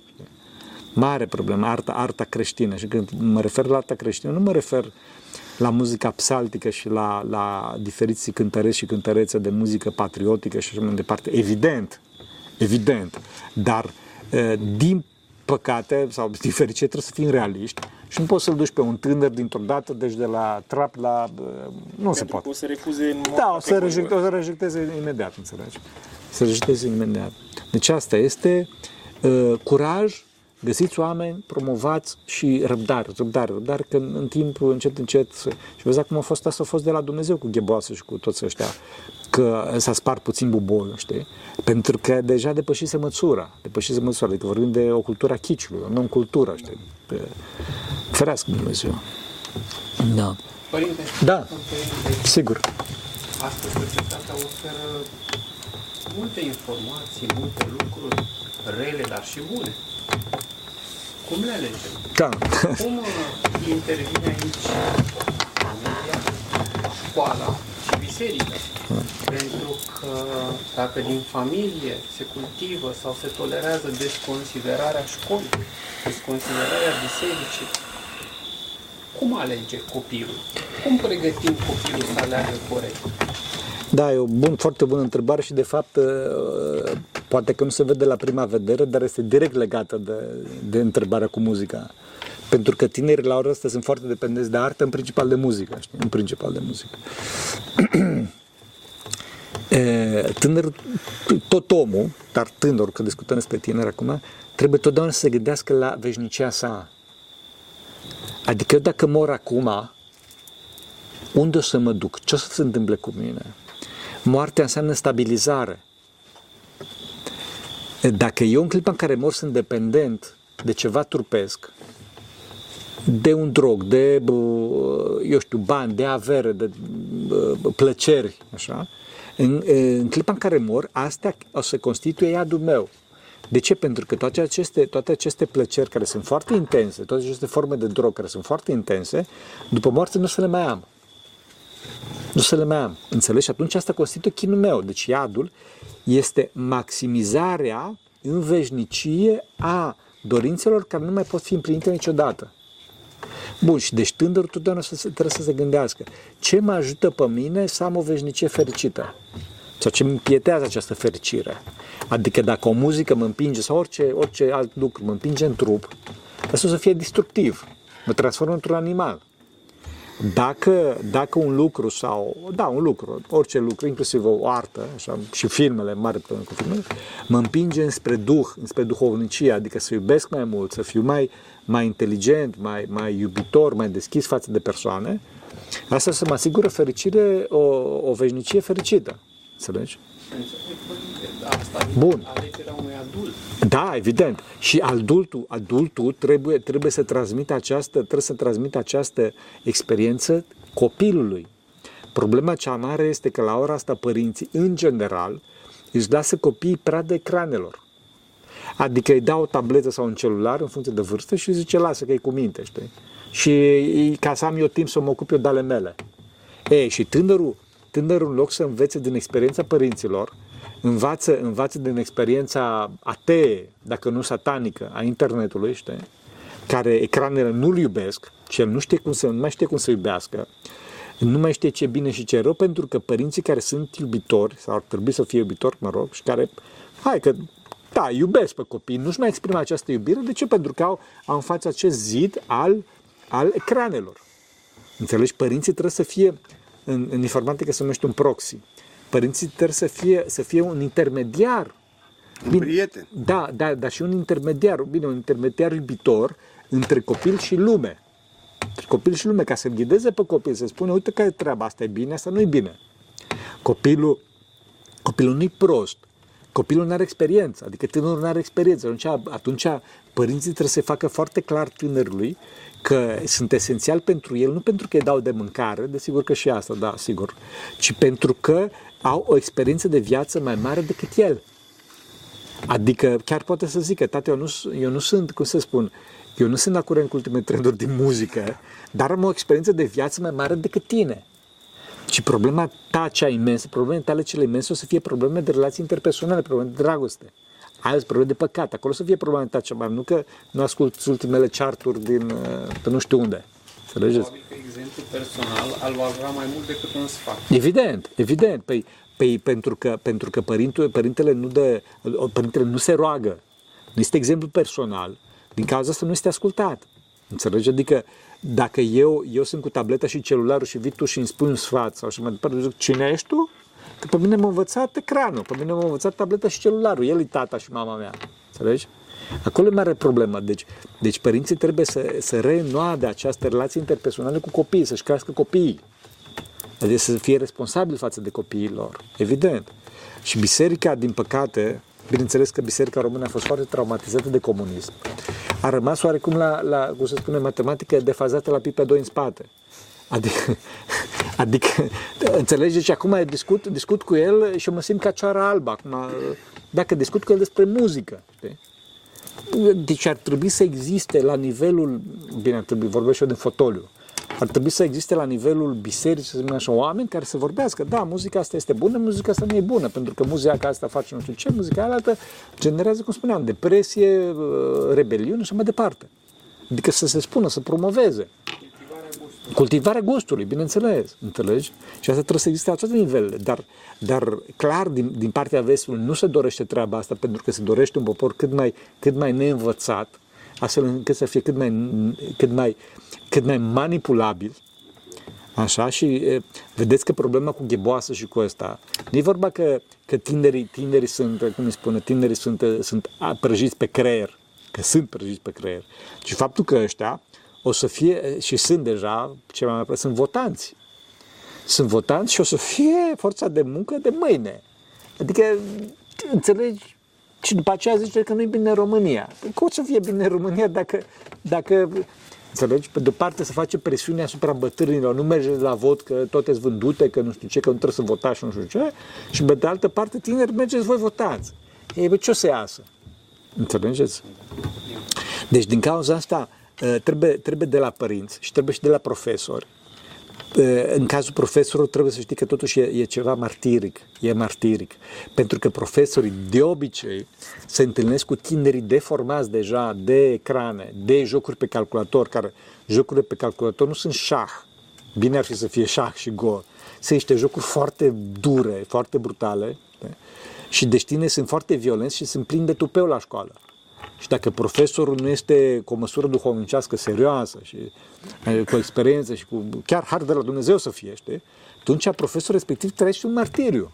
Mare problemă, arta, arta creștină. Și când mă refer la arta creștină, nu mă refer la muzica psaltică și la, la diferiți cântăreți și cântărețe de muzică patriotică și așa mai departe. Evident, evident. Dar, din păcate, sau din fericire, trebuie să fim realiști și nu poți să-l duci pe un tânăr dintr-o dată, deci de la trap la... Nu Pentru se poate. O să refuze în Da, o să, rejecte, o să rejecteze imediat, înțelegi? Să rejecteze imediat. Deci asta este uh, curaj, Găsiți oameni, promovați și răbdare, răbdare, răbdare, că în timp, încet, încet, și vezi cum a fost asta, a fost de la Dumnezeu cu gheboasă și cu toți ăștia, că s-a spart puțin bubonul, știi? Pentru că deja depășise măsura, depășise măsura, adică vorbim de o cultură a chiciului, o non-cultură, știi? Ferească Dumnezeu. Da. Părinte, da, părinte, sigur. Astăzi societatea oferă multe informații, multe lucruri rele, dar și bune. Cum le alegem? Da. Cum uh, intervine aici familia, școala și biserica? Pentru că dacă din familie se cultivă sau se tolerează desconsiderarea școlii, desconsiderarea bisericii, cum alege copilul? Cum pregătim copilul să aleagă corect? Da, e o bun, foarte bună întrebare și de fapt uh, poate că nu se vede la prima vedere, dar este direct legată de, de întrebarea cu muzica. Pentru că tinerii la ora asta sunt foarte dependenți de artă, în principal de muzică, știi? În principal de muzică. tânăr, tot omul, dar tânăr, că discutăm despre tineri acum, trebuie totdeauna să se gândească la veșnicia sa. Adică eu dacă mor acum, unde o să mă duc? Ce o să se întâmple cu mine? Moartea înseamnă stabilizare. Dacă eu în clipa în care mor sunt dependent de ceva trupesc, de un drog, de, eu știu, bani, de avere, de plăceri, așa, în, în clipa în care mor, astea o să constituie iadul meu. De ce? Pentru că toate aceste, toate aceste plăceri care sunt foarte intense, toate aceste forme de drog care sunt foarte intense, după moarte nu o să le mai am nu să le mai am. Înțelegi? Și atunci asta constituie chinul meu. Deci iadul este maximizarea în veșnicie a dorințelor care nu mai pot fi împlinite niciodată. Bun, și deci tânărul totdeauna trebuie să se gândească ce mă ajută pe mine să am o veșnicie fericită. sau ce împietează această fericire. Adică dacă o muzică mă împinge sau orice, orice alt lucru mă împinge în trup, asta o să fie destructiv. Mă transformă într-un animal. Dacă, dacă un lucru sau, da, un lucru, orice lucru, inclusiv o artă, așa, și filmele, mare problemă cu filmele, mă împinge înspre duh, înspre duhovnicie, adică să iubesc mai mult, să fiu mai, mai inteligent, mai, mai iubitor, mai deschis față de persoane, asta să mă asigură fericire, o, o veșnicie fericită. Înțelegi? Bun. Alegerea unui adult. Da, evident. Și adultul, adultul trebuie, trebuie să transmită această, trebuie să transmită această experiență copilului. Problema cea mare este că la ora asta părinții, în general, își lasă copiii prea de ecranelor. Adică îi dau o tabletă sau un celular în funcție de vârstă și zice, lasă că e cu minte, știi? Și ca să am eu timp să mă ocup eu de ale mele. E, și tânărul, tânărul în loc să învețe din experiența părinților, învață, învață din experiența atee, dacă nu satanică, a internetului, știi? care ecranele nu-l iubesc și el nu, știe cum să, nu mai știe cum să iubească, nu mai știe ce bine și ce rău, pentru că părinții care sunt iubitori, sau ar trebui să fie iubitori, mă rog, și care, hai că, da, iubesc pe copii, nu-și mai exprimă această iubire, de ce? Pentru că au, au în față acest zid al, al ecranelor. Înțelegi? Părinții trebuie să fie, în, în informatică se numește un proxy. Părinții trebuie să fie, să fie un intermediar. Un prieten. Da, da, dar și un intermediar, bine, un intermediar iubitor între copil și lume. Între copil și lume, ca să-l ghideze pe copil, să spune, uite care e treaba, asta e bine, asta nu e bine. Copilul, copilul nu-i prost. Copilul nu are experiență, adică tânărul nu are experiență. Atunci, atunci părinții trebuie să facă foarte clar tânărului că sunt esențial pentru el, nu pentru că îi dau de mâncare, desigur că și asta, da, sigur, ci pentru că au o experiență de viață mai mare decât el. Adică chiar poate să zică, tată, eu nu, eu nu sunt, cum să spun, eu nu sunt la curent cu ultimele trenduri din muzică, dar am o experiență de viață mai mare decât tine. Și problema ta cea imensă, problemele tale cele imense o să fie probleme de relații interpersonale, probleme de dragoste. Ai probleme de păcat. Acolo o să fie problema ta cea mai nu că nu asculti ultimele charturi din, uh, pe nu știu unde. Înțelegeți? Probabil că exemplu personal al va avea mai mult decât un sfat. Evident, evident. Păi, păi pentru că, pentru că părintele, părintele, nu dă, părintele nu se roagă. Nu este exemplu personal. Din cauza asta nu este ascultat. Înțelegi? Adică dacă eu, eu sunt cu tableta și celularul și vii tu și îmi spui un sfat sau și mai departe, zic, cine ești tu? Că pe mine m-a învățat ecranul, pe mine m-a învățat tableta și celularul, el e tata și mama mea. Înțelegi? Acolo e mare problemă. Deci, deci părinții trebuie să, să reînnoade această relație interpersonală cu copiii, să-și crească copiii. Adică să fie responsabil față de copiii lor. Evident. Și biserica, din păcate, bineînțeles că biserica română a fost foarte traumatizată de comunism. A rămas oarecum la, la cum se spune, matematică defazată la pipe 2 în spate. Adică, adică înțelegeți, și acum discut, discut cu el și eu mă simt ca cioara albă. Acum, dacă discut cu el despre muzică, știi? Deci ar trebui să existe la nivelul, bine, ar trebui, vorbesc și eu de fotoliu, ar trebui să existe la nivelul bisericii, să zicem așa, oameni care să vorbească, da, muzica asta este bună, muzica asta nu e bună, pentru că muzica asta face nu știu ce, muzica altă generează, cum spuneam, depresie, rebeliune și mai departe. Adică să se spună, să promoveze. Cultivarea gustului, bineînțeles, înțelegi? Și asta trebuie să existe la toate nivelele, dar, dar clar, din, din partea vestului nu se dorește treaba asta, pentru că se dorește un popor cât mai, cât mai neînvățat, astfel încât să fie cât mai, cât mai, cât mai manipulabil, Așa, și e, vedeți că problema cu gheboasă și cu ăsta, nu e vorba că, că tinerii, tinerii sunt, cum îi spune, tinerii sunt, sunt prăjiți pe creier, că sunt prăjiți pe creier, ci faptul că ăștia o să fie, și sunt deja, ce mai mai sunt votanți. Sunt votanți și o să fie forța de muncă de mâine. Adică, înțelegi? Și după aceea zice că nu e bine în România. Păi cum o să fie bine în România dacă, dacă Înțelegi? Pe de-o parte să face presiune asupra bătrânilor, nu mergeți la vot că toate sunt vândute, că nu știu ce, că nu trebuie să votați și nu știu ce, și pe de altă parte tineri mergeți voi votați. Ei, bă, ce o să iasă? Înțelegeți? Deci din cauza asta trebuie, trebuie de la părinți și trebuie și de la profesori în cazul profesorului trebuie să știi că totuși e, e ceva martiric, e martiric. Pentru că profesorii de obicei se întâlnesc cu tinerii deformați deja de ecrane, de jocuri pe calculator, care jocurile pe calculator nu sunt șah. Bine ar fi să fie șah și go. sunt niște jocuri foarte dure, foarte brutale da? și deci tinerii sunt foarte violenți și sunt plini de tupeu la școală. Și dacă profesorul nu este cu o măsură duhovnicească serioasă și eh, cu experiență și cu chiar har de la Dumnezeu să fie, știi? Atunci profesorul respectiv trăiește un martiriu.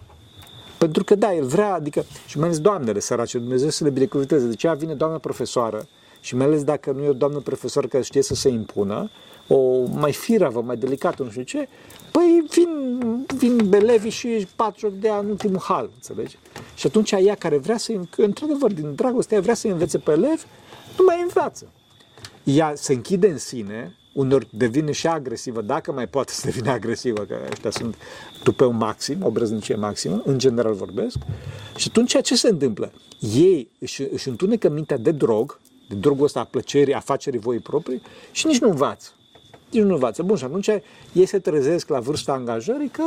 Pentru că da, el vrea, adică, și mai ales doamnele sărace, Dumnezeu să le binecuvânteze. De ce vine doamna profesoară și mai ales dacă nu e o doamnă profesor care știe să se impună, o mai firavă, mai delicată, nu știu ce, păi vin, vin belevii și patru de în ultimul hal, înțelegi? Și atunci ea care vrea să, într-adevăr, din dragoste, ea vrea să învețe pe elevi, nu mai învață. Ea se închide în sine, unor devine și agresivă, dacă mai poate să devină agresivă, că ăștia sunt tupeu maxim, o brăznicie maximă, în general vorbesc, și atunci ce se întâmplă? Ei își, își întunecă mintea de drog, de drogul ăsta a plăcerii, afacerii voii proprii și nici nu învață. Nici nu învață. Bun, și atunci ei se trezesc la vârsta angajării că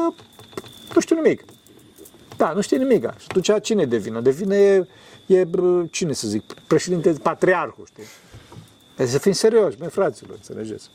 nu știu nimic. Da, nu știe nimic. Și atunci cine devine? Devine, e, e cine să zic, președinte, patriarhul, știi? Deci să fim serioși, mai fraților, înțelegeți?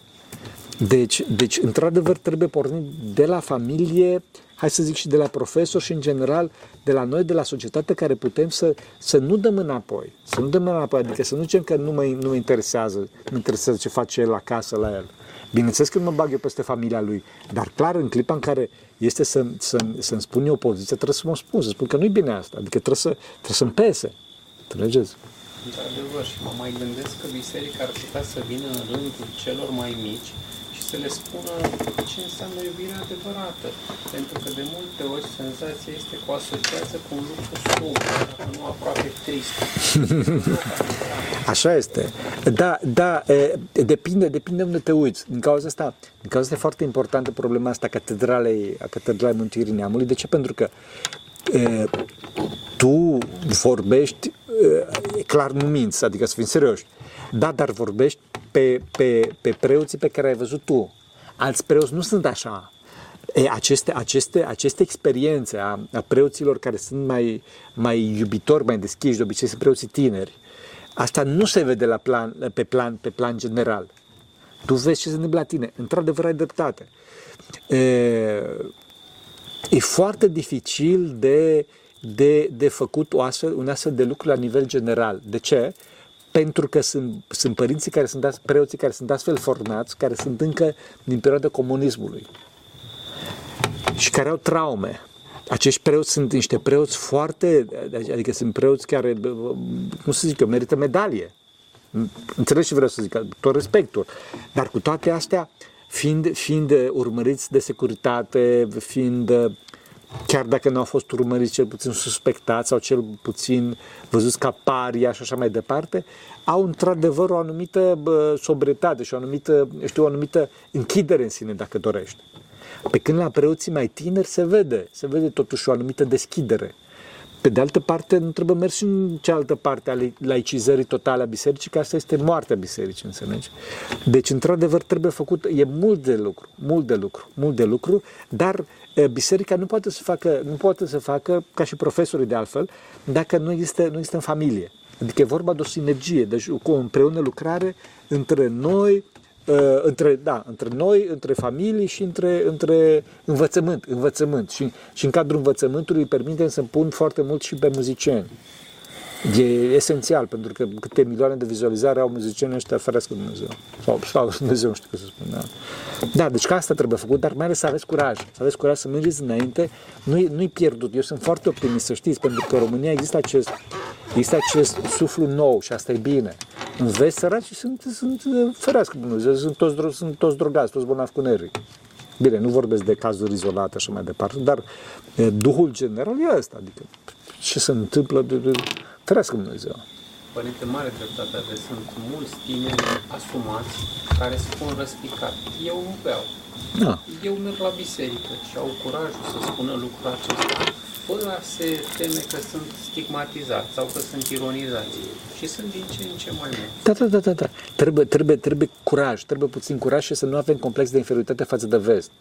Deci, deci, într-adevăr, trebuie pornit de la familie, hai să zic și de la profesor și, în general, de la noi, de la societate, care putem să, să nu dăm înapoi. Să nu dăm înapoi, adică să nu zicem că nu mă, nu mă interesează, nu interesează ce face el acasă la el. Bineînțeles că nu mă bag eu peste familia lui, dar clar, în clipa în care este să, să, să-mi spun eu poziție, trebuie să mă spun, să spun că nu-i bine asta, adică trebuie, să, trebuie să-mi pese. Înțelegeți? Într-adevăr, și mă mai gândesc că biserica ar putea să vină în rândul celor mai mici și să le spună ce înseamnă iubirea adevărată. Pentru că de multe ori senzația este că o asociază cu un lucru scump, nu aproape trist. Așa este. Da, da, depinde, depinde unde te uiți. Din cauza asta, din cauza asta e foarte importantă problema asta a catedralei, a catedralei Mântuirii Neamului. De ce? Pentru că e, tu vorbești e clar nu minți, adică să fim serioși. Da, dar vorbești pe, pe, pe preoții pe care ai văzut tu. Alți preoți nu sunt așa. E, aceste, aceste, aceste experiențe a, a preoților care sunt mai, mai iubitori, mai deschiși, de obicei sunt preoții tineri, asta nu se vede la plan, pe, plan, pe plan general. Tu vezi ce se întâmplă la tine. Într-adevăr ai dreptate. E, e foarte dificil de de, de făcut o astfel, un astfel de lucru la nivel general. De ce? Pentru că sunt, sunt părinții care sunt, preoții care sunt astfel formați, care sunt încă din perioada comunismului și care au traume. Acești preoți sunt niște preoți foarte, adică sunt preoți care, cum să zic eu, merită medalie. Înțelegi ce vreau să zic, tot respectul. Dar cu toate astea, fiind, fiind urmăriți de securitate, fiind chiar dacă nu au fost urmăriți, cel puțin suspectați sau cel puțin văzuți ca paria și așa mai departe, au într-adevăr o anumită sobrietate și o anumită, știu, o anumită închidere în sine, dacă dorești. Pe când la preoții mai tineri se vede, se vede totuși o anumită deschidere. Pe de altă parte, nu trebuie mers în cealaltă parte a laicizării totale a bisericii, că asta este moartea bisericii, înțelegi? Deci, într-adevăr, trebuie făcut, e mult de lucru, mult de lucru, mult de lucru, dar biserica nu poate să facă, nu poate să facă, ca și profesorii de altfel, dacă nu este, nu este în familie. Adică e vorba de o sinergie, deci cu o împreună lucrare între noi, uh, între, da, între noi, între familii și între, între învățământ, învățământ. Și, și în cadrul învățământului permitem să pun foarte mult și pe muzicieni. E esențial, pentru că câte milioane de vizualizare au muzicienii ăștia, ferească Dumnezeu. Sau, sau Dumnezeu, nu știu cum să spun. Da. da, deci ca asta trebuie făcut, dar mai ales să aveți curaj. Să aveți curaj să mergeți înainte. Nu-i, nu-i pierdut. Eu sunt foarte optimist, să știți, pentru că în România există acest, există acest suflu nou și asta e bine. În vest, săraci sunt, sunt ferească Dumnezeu, sunt toți, sunt toți drogați, toți bolnavi cu nervii. Bine, nu vorbesc de cazuri izolate și mai departe, dar e, duhul general e ăsta, adică ce se întâmplă de, de, Ferească Dumnezeu! Părinte, mare dreptate aveți. Sunt mulți tineri asumați care spun răspicat. Eu nu beau. Da. Eu merg la biserică și au curajul să spună lucrul acesta fără a se teme că sunt stigmatizați sau că sunt ironizați. Și sunt din ce în ce mai mulți. Da, da, da, da. da. Trebuie, trebuie, trebuie curaj, trebuie puțin curaj și să nu avem complex de inferioritate față de vest.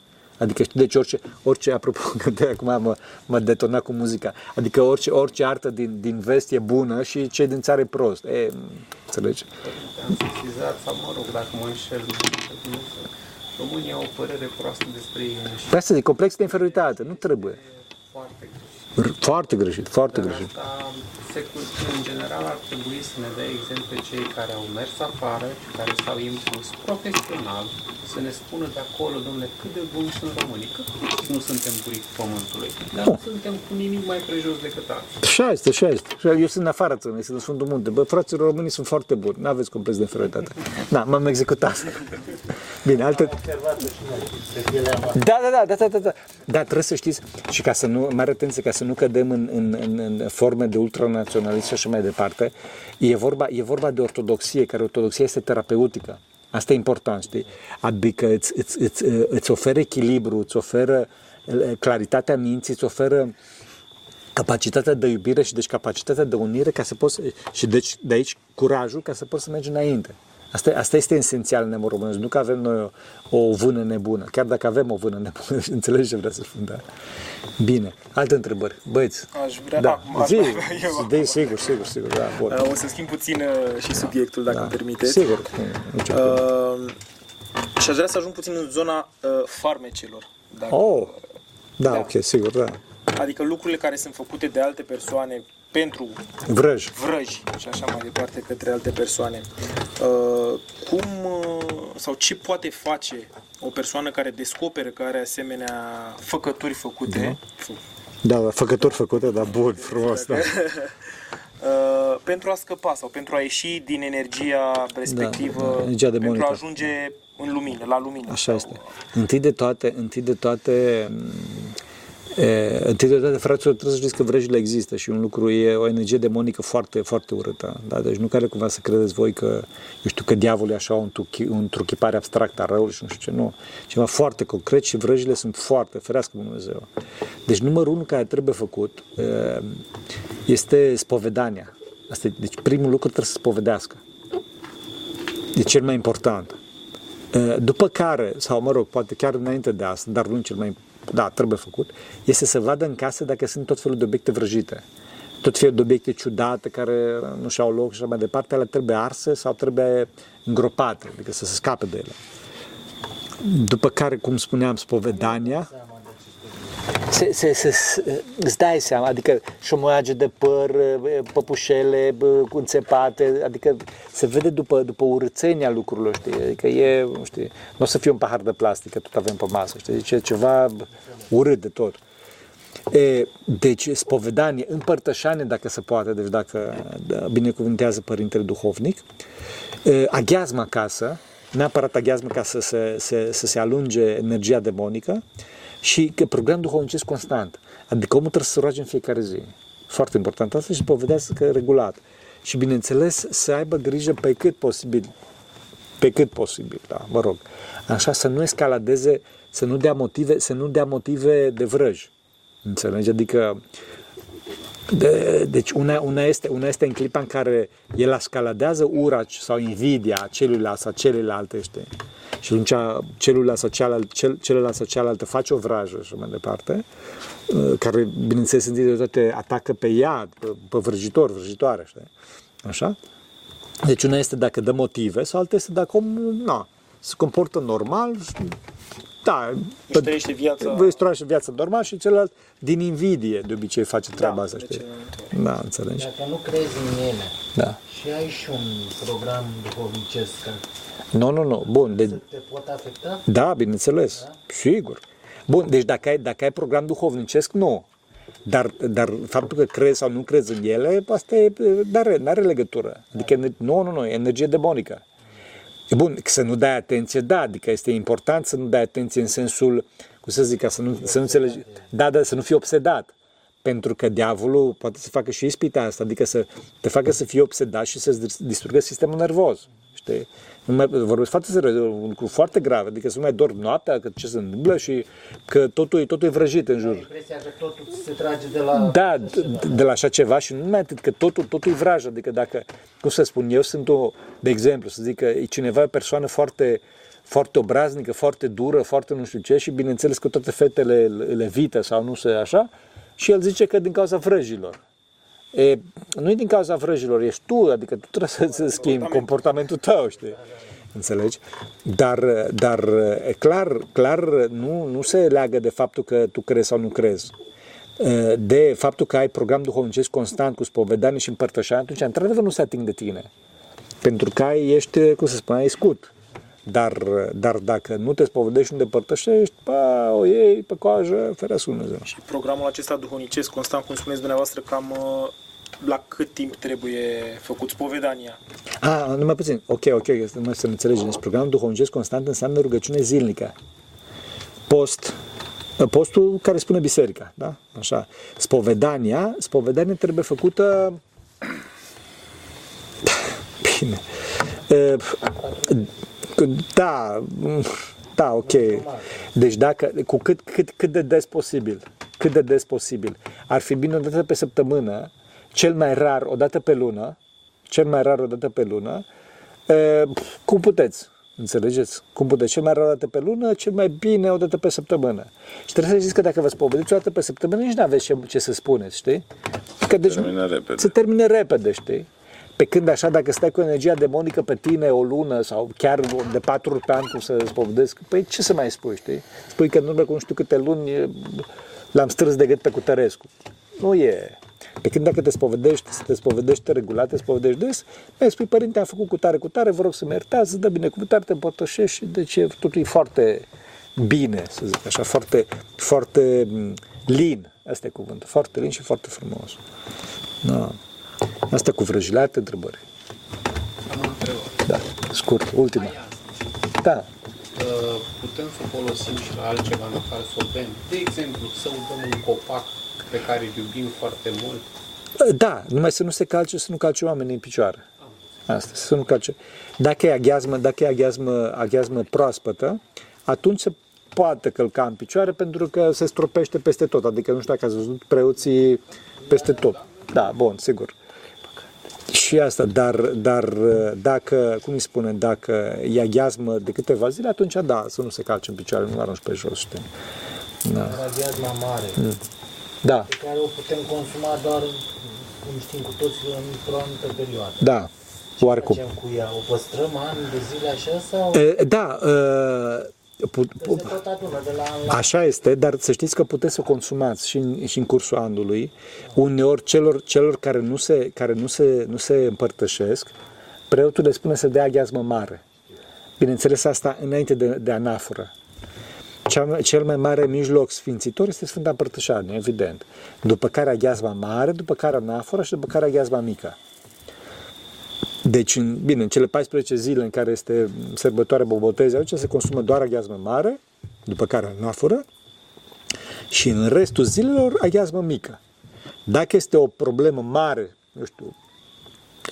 Adică știi, deci orice, orice apropo, că de acum mă, mă detona cu muzica, adică orice, orice artă din, din vest e bună și cei din țară e prost. E, înțelegi? Am sesizat, sau mă rog, dacă mă înșel, Românii au o părere proastă despre ei înșiși. Pe asta de complex de inferioritate, nu trebuie. Foarte greșit. R- Foarte greșit, foarte Dar greșit. asta, secul, în general, ar trebui să ne dea exemple cei care au mers afară și care s-au impus profesional să ne spună de acolo, domnule, cât de buni sunt românii, că cu toții nu suntem buric pământului, dar nu suntem cu nimic mai prejos decât alții. Așa este, așa este. Așa, Eu sunt în afara țării, sunt în Sfântul Munte. Bă, fraților românii sunt foarte buni, nu aveți complex de inferioritate. Da, m-am executat. Bine, alte... Da, da, da, da, da, da, da. Da, trebuie să știți și ca să nu, mare atenție, ca să nu cădem în, în, în, în forme de ultranaționalism și așa mai departe, e vorba, e vorba de ortodoxie, care ortodoxia este terapeutică. Asta e important, știi? Adică îți, îți, îți, îți oferă echilibru, îți oferă eh, claritatea minții, îți oferă capacitatea de iubire și deci capacitatea de unire ca să poți, și deci de aici curajul ca să poți să mergi înainte. Asta, asta este esențial în nemul românesc, nu că avem noi o, o vână nebună, chiar dacă avem o vână nebună, înțelegi ce vreau să spun, da. Bine, alte întrebări, băieți. Aș vrea... Da, Ah, aș zi, mai avea eu. zi, sigur, sigur, sigur, da, bun. Uh, O să schimb puțin uh, și subiectul, dacă da. îmi permiteți. Sigur, nicio problemă. Uh, și aș vrea să ajung puțin în zona uh, farmecelor. Dacă, Oh, da, da. ok, sigur, da. Adică lucrurile care sunt făcute de alte persoane pentru Vrăj. vrăji și așa mai departe către alte persoane. Uh, cum uh, sau ce poate face o persoană care descoperă că are asemenea făcături făcute Da, da, făcători făcute, da, bun, frumos, da. uh, pentru a scăpa sau pentru a ieși din energia respectivă, da, energia pentru demonică. a ajunge în lumină, la lumină. Așa sau- este. Întâi de toate, întâi de toate, m, e, întâi de toate, fraților, trebuie să știți că vrăjile există și un lucru e o energie demonică foarte, foarte urâtă. Da? Deci nu care cumva să credeți voi că, eu știu, că diavolul e așa un, truchi, un truchipare abstract a răului și nu știu ce, nu. Ceva foarte concret și vrăjile sunt foarte, ferească Dumnezeu. Deci numărul unu care trebuie făcut e, este spovedania. Asta, e- deci primul lucru trebuie să spovedească. E cel mai important. Uh, După care, sau mă rog, poate chiar înainte de asta, dar nu cel mai, da, trebuie făcut, este să vadă în casă dacă sunt tot felul de obiecte vrăjite. Tot felul de obiecte ciudate care nu și-au loc și așa mai departe, ele trebuie arse sau trebuie îngropate, adică să se scape de ele. După care, cum spuneam, spovedania, se, se, se, se, îți dai seama, adică șomoage de păr, păpușele bă, cu înțepate, adică se vede după, după urățenia lucrurilor, știi, adică e, nu știu, nu o să fie un pahar de plastic, că tot avem pe masă, știi, deci e ceva urât de tot. E, deci, spovedanie, împărtășanie, dacă se poate, deci dacă da, binecuvântează Părintele Duhovnic, e, aghiazmă acasă, neapărat aghiazmă ca să se, să, să se alunge energia demonică și că program duhovnicesc constant. Adică omul trebuie să se roage în fiecare zi. Foarte important asta și spovedească regulat. Și bineînțeles să aibă grijă pe cât posibil pe cât posibil, da, mă rog. Așa să nu escaladeze, să nu dea motive, să nu dea motive de vrăj. Înțelegi? Adică de, deci una, una, este, una este în clipa în care el escaladează ura sau invidia celuilalt sau celelalte, știi? Și atunci celula sau cealalt, cel, celălalt sau cealaltă face o vrajă și mai departe, uh, care, bineînțeles, întâi de toate atacă pe ea, pe, pe vrăjitor, vrăjitoare, știi? Așa? Deci una este dacă dă motive sau alta este dacă omul na, se comportă normal, și, da, Își trăiește viața... Își trăiește viața normal și celălalt din invidie de obicei face treaba Da, asta, de știi? cele mai multe ori. Da, înțelegi? Dacă nu crezi în ele Da. și ai și un program duhovnicesc care Nu, nu, nu. Bun, de, te pot afecta, da, bineînțeles. Sigur. Bun, deci dacă ai, dacă ai program duhovnicesc, nu. Dar, dar faptul că crezi sau nu crezi în ele, asta e, n-are, n-are legătură. Adică, nu, nu, nu, e energie demonică. E bun, să nu dai atenție, da, adică este important să nu dai atenție în sensul, cum să zic, ca să nu, să nu înțelegi, da, da, să nu fii obsedat. Pentru că diavolul poate să facă și ispita asta, adică să te facă să fii obsedat și să-ți distrugă sistemul nervos. Știi? Nu mai, vorbesc foarte serios, e un lucru foarte grav, adică să nu mai dormi noaptea, că ce se întâmplă și că totul, e- totul e vrăjit în jur. impresia că totul se trage de la... Da, de, de la așa ceva și nu numai atât, că totul, totul e vraj, adică dacă, cum să spun, eu sunt o, de exemplu, să zic că e cineva o persoană foarte, foarte obraznică, foarte dură, foarte nu știu ce și bineînțeles că toate fetele îl evită sau nu se așa și el zice că din cauza vrăjilor. E, nu e din cauza vrăjilor, ești tu, adică tu trebuie să, să schimbi comportamentul tău, știi? înțelegi? Dar, dar e clar, clar nu, nu se leagă de faptul că tu crezi sau nu crezi. E, De faptul că ai program duhovnicesc constant cu spovedanie și împărtășanie, atunci într-adevăr nu se ating de tine. Pentru că ai, ești, cum să spun, ai scut. Dar, dar dacă nu te spovedești, nu te împărtășești, pa, o iei pe coajă, ferească Dumnezeu. Și programul acesta duhovnicesc, constant, cum spuneți dumneavoastră, cam uh, la cât timp trebuie făcut spovedania? A, numai puțin. Ok, ok, numai să ne înțelegem. Deci programul duhovnicesc constant înseamnă rugăciune zilnică. Post. Postul care spune biserica, da? Așa. Spovedania, spovedania trebuie făcută bine. E, Da, da, ok. Deci dacă, cu cât, cât, cât de des posibil, cât de des posibil. Ar fi bine o dată pe săptămână, cel mai rar o dată pe lună, cel mai rar o dată pe lună, e, cum puteți, înțelegeți? Cum puteți, cel mai rar o dată pe lună, cel mai bine o dată pe săptămână. Și trebuie să știți că dacă vă spovedeți o dată pe săptămână, nici nu aveți ce, ce să spuneți, știi? Că deci, Termină repede. Se termine repede, știi? Pe când așa, dacă stai cu energia demonică pe tine o lună sau chiar de patru ori pe an cum să spovedesc, păi ce să mai spui, știi? Spui că în urmă cu nu știu câte luni e, l-am strâns de gât pe Cutărescu. Nu e. Pe când dacă te spovedești, să te spovedești regulat, te spovedești des, mai spui, părinte, am făcut cu tare, cu tare, vă rog să mă iertați, îți dă binecuvântare, te împărtășești și deci e, totul e foarte bine, să zic așa, foarte, foarte mm, lin, asta e cuvântul, foarte lin și foarte frumos. Da. Asta cu vrăjile, alte întrebări. Am o întrebare. Da, scurt, ultima. Da, Uh, Putem să o folosim și la altceva în afară să o bem. De exemplu, să udăm un copac pe care îl iubim foarte mult. da, numai să nu se calce, să nu calce oamenii în picioare. Asta, să nu calce. Dacă e aghiazmă, dacă e aghiazmă, aghiazmă proaspătă, atunci se poate călca în picioare pentru că se stropește peste tot. Adică nu știu dacă ați văzut preoții peste tot. Da, bun, sigur. Și asta, dar, dar dacă, cum îi spune, dacă e aghiazmă de câteva zile, atunci da, să nu se calce în picioare, nu arunci pe jos, știi? Da. Radiazma mare, Da, pe care o putem consuma doar, cum știm cu toți, într-o anumită perioadă. da, oarecum. Facem cu ea? O păstrăm ani de zile așa sau E, Da, e, pu- se pu- tot adună de la an la Așa este, dar să știți că puteți să o consumați și în, și în cursul anului. Uneori celor, celor care, nu se, care nu, se, nu se împărtășesc, preotul le spune să dea aghiazmă mare. Bineînțeles asta înainte de, de anaforă. Cea, cel mai mare mijloc sfințitor este Sfânta Împărtășanie, evident. După care aghiazma mare, după care anafora și după care aghiazma mică. Deci, în, bine, în cele 14 zile în care este sărbătoarea Bobotezei, aici se consumă doar aghiazmă mare, după care anaforă, și în restul zilelor aghiazmă mică. Dacă este o problemă mare, nu știu,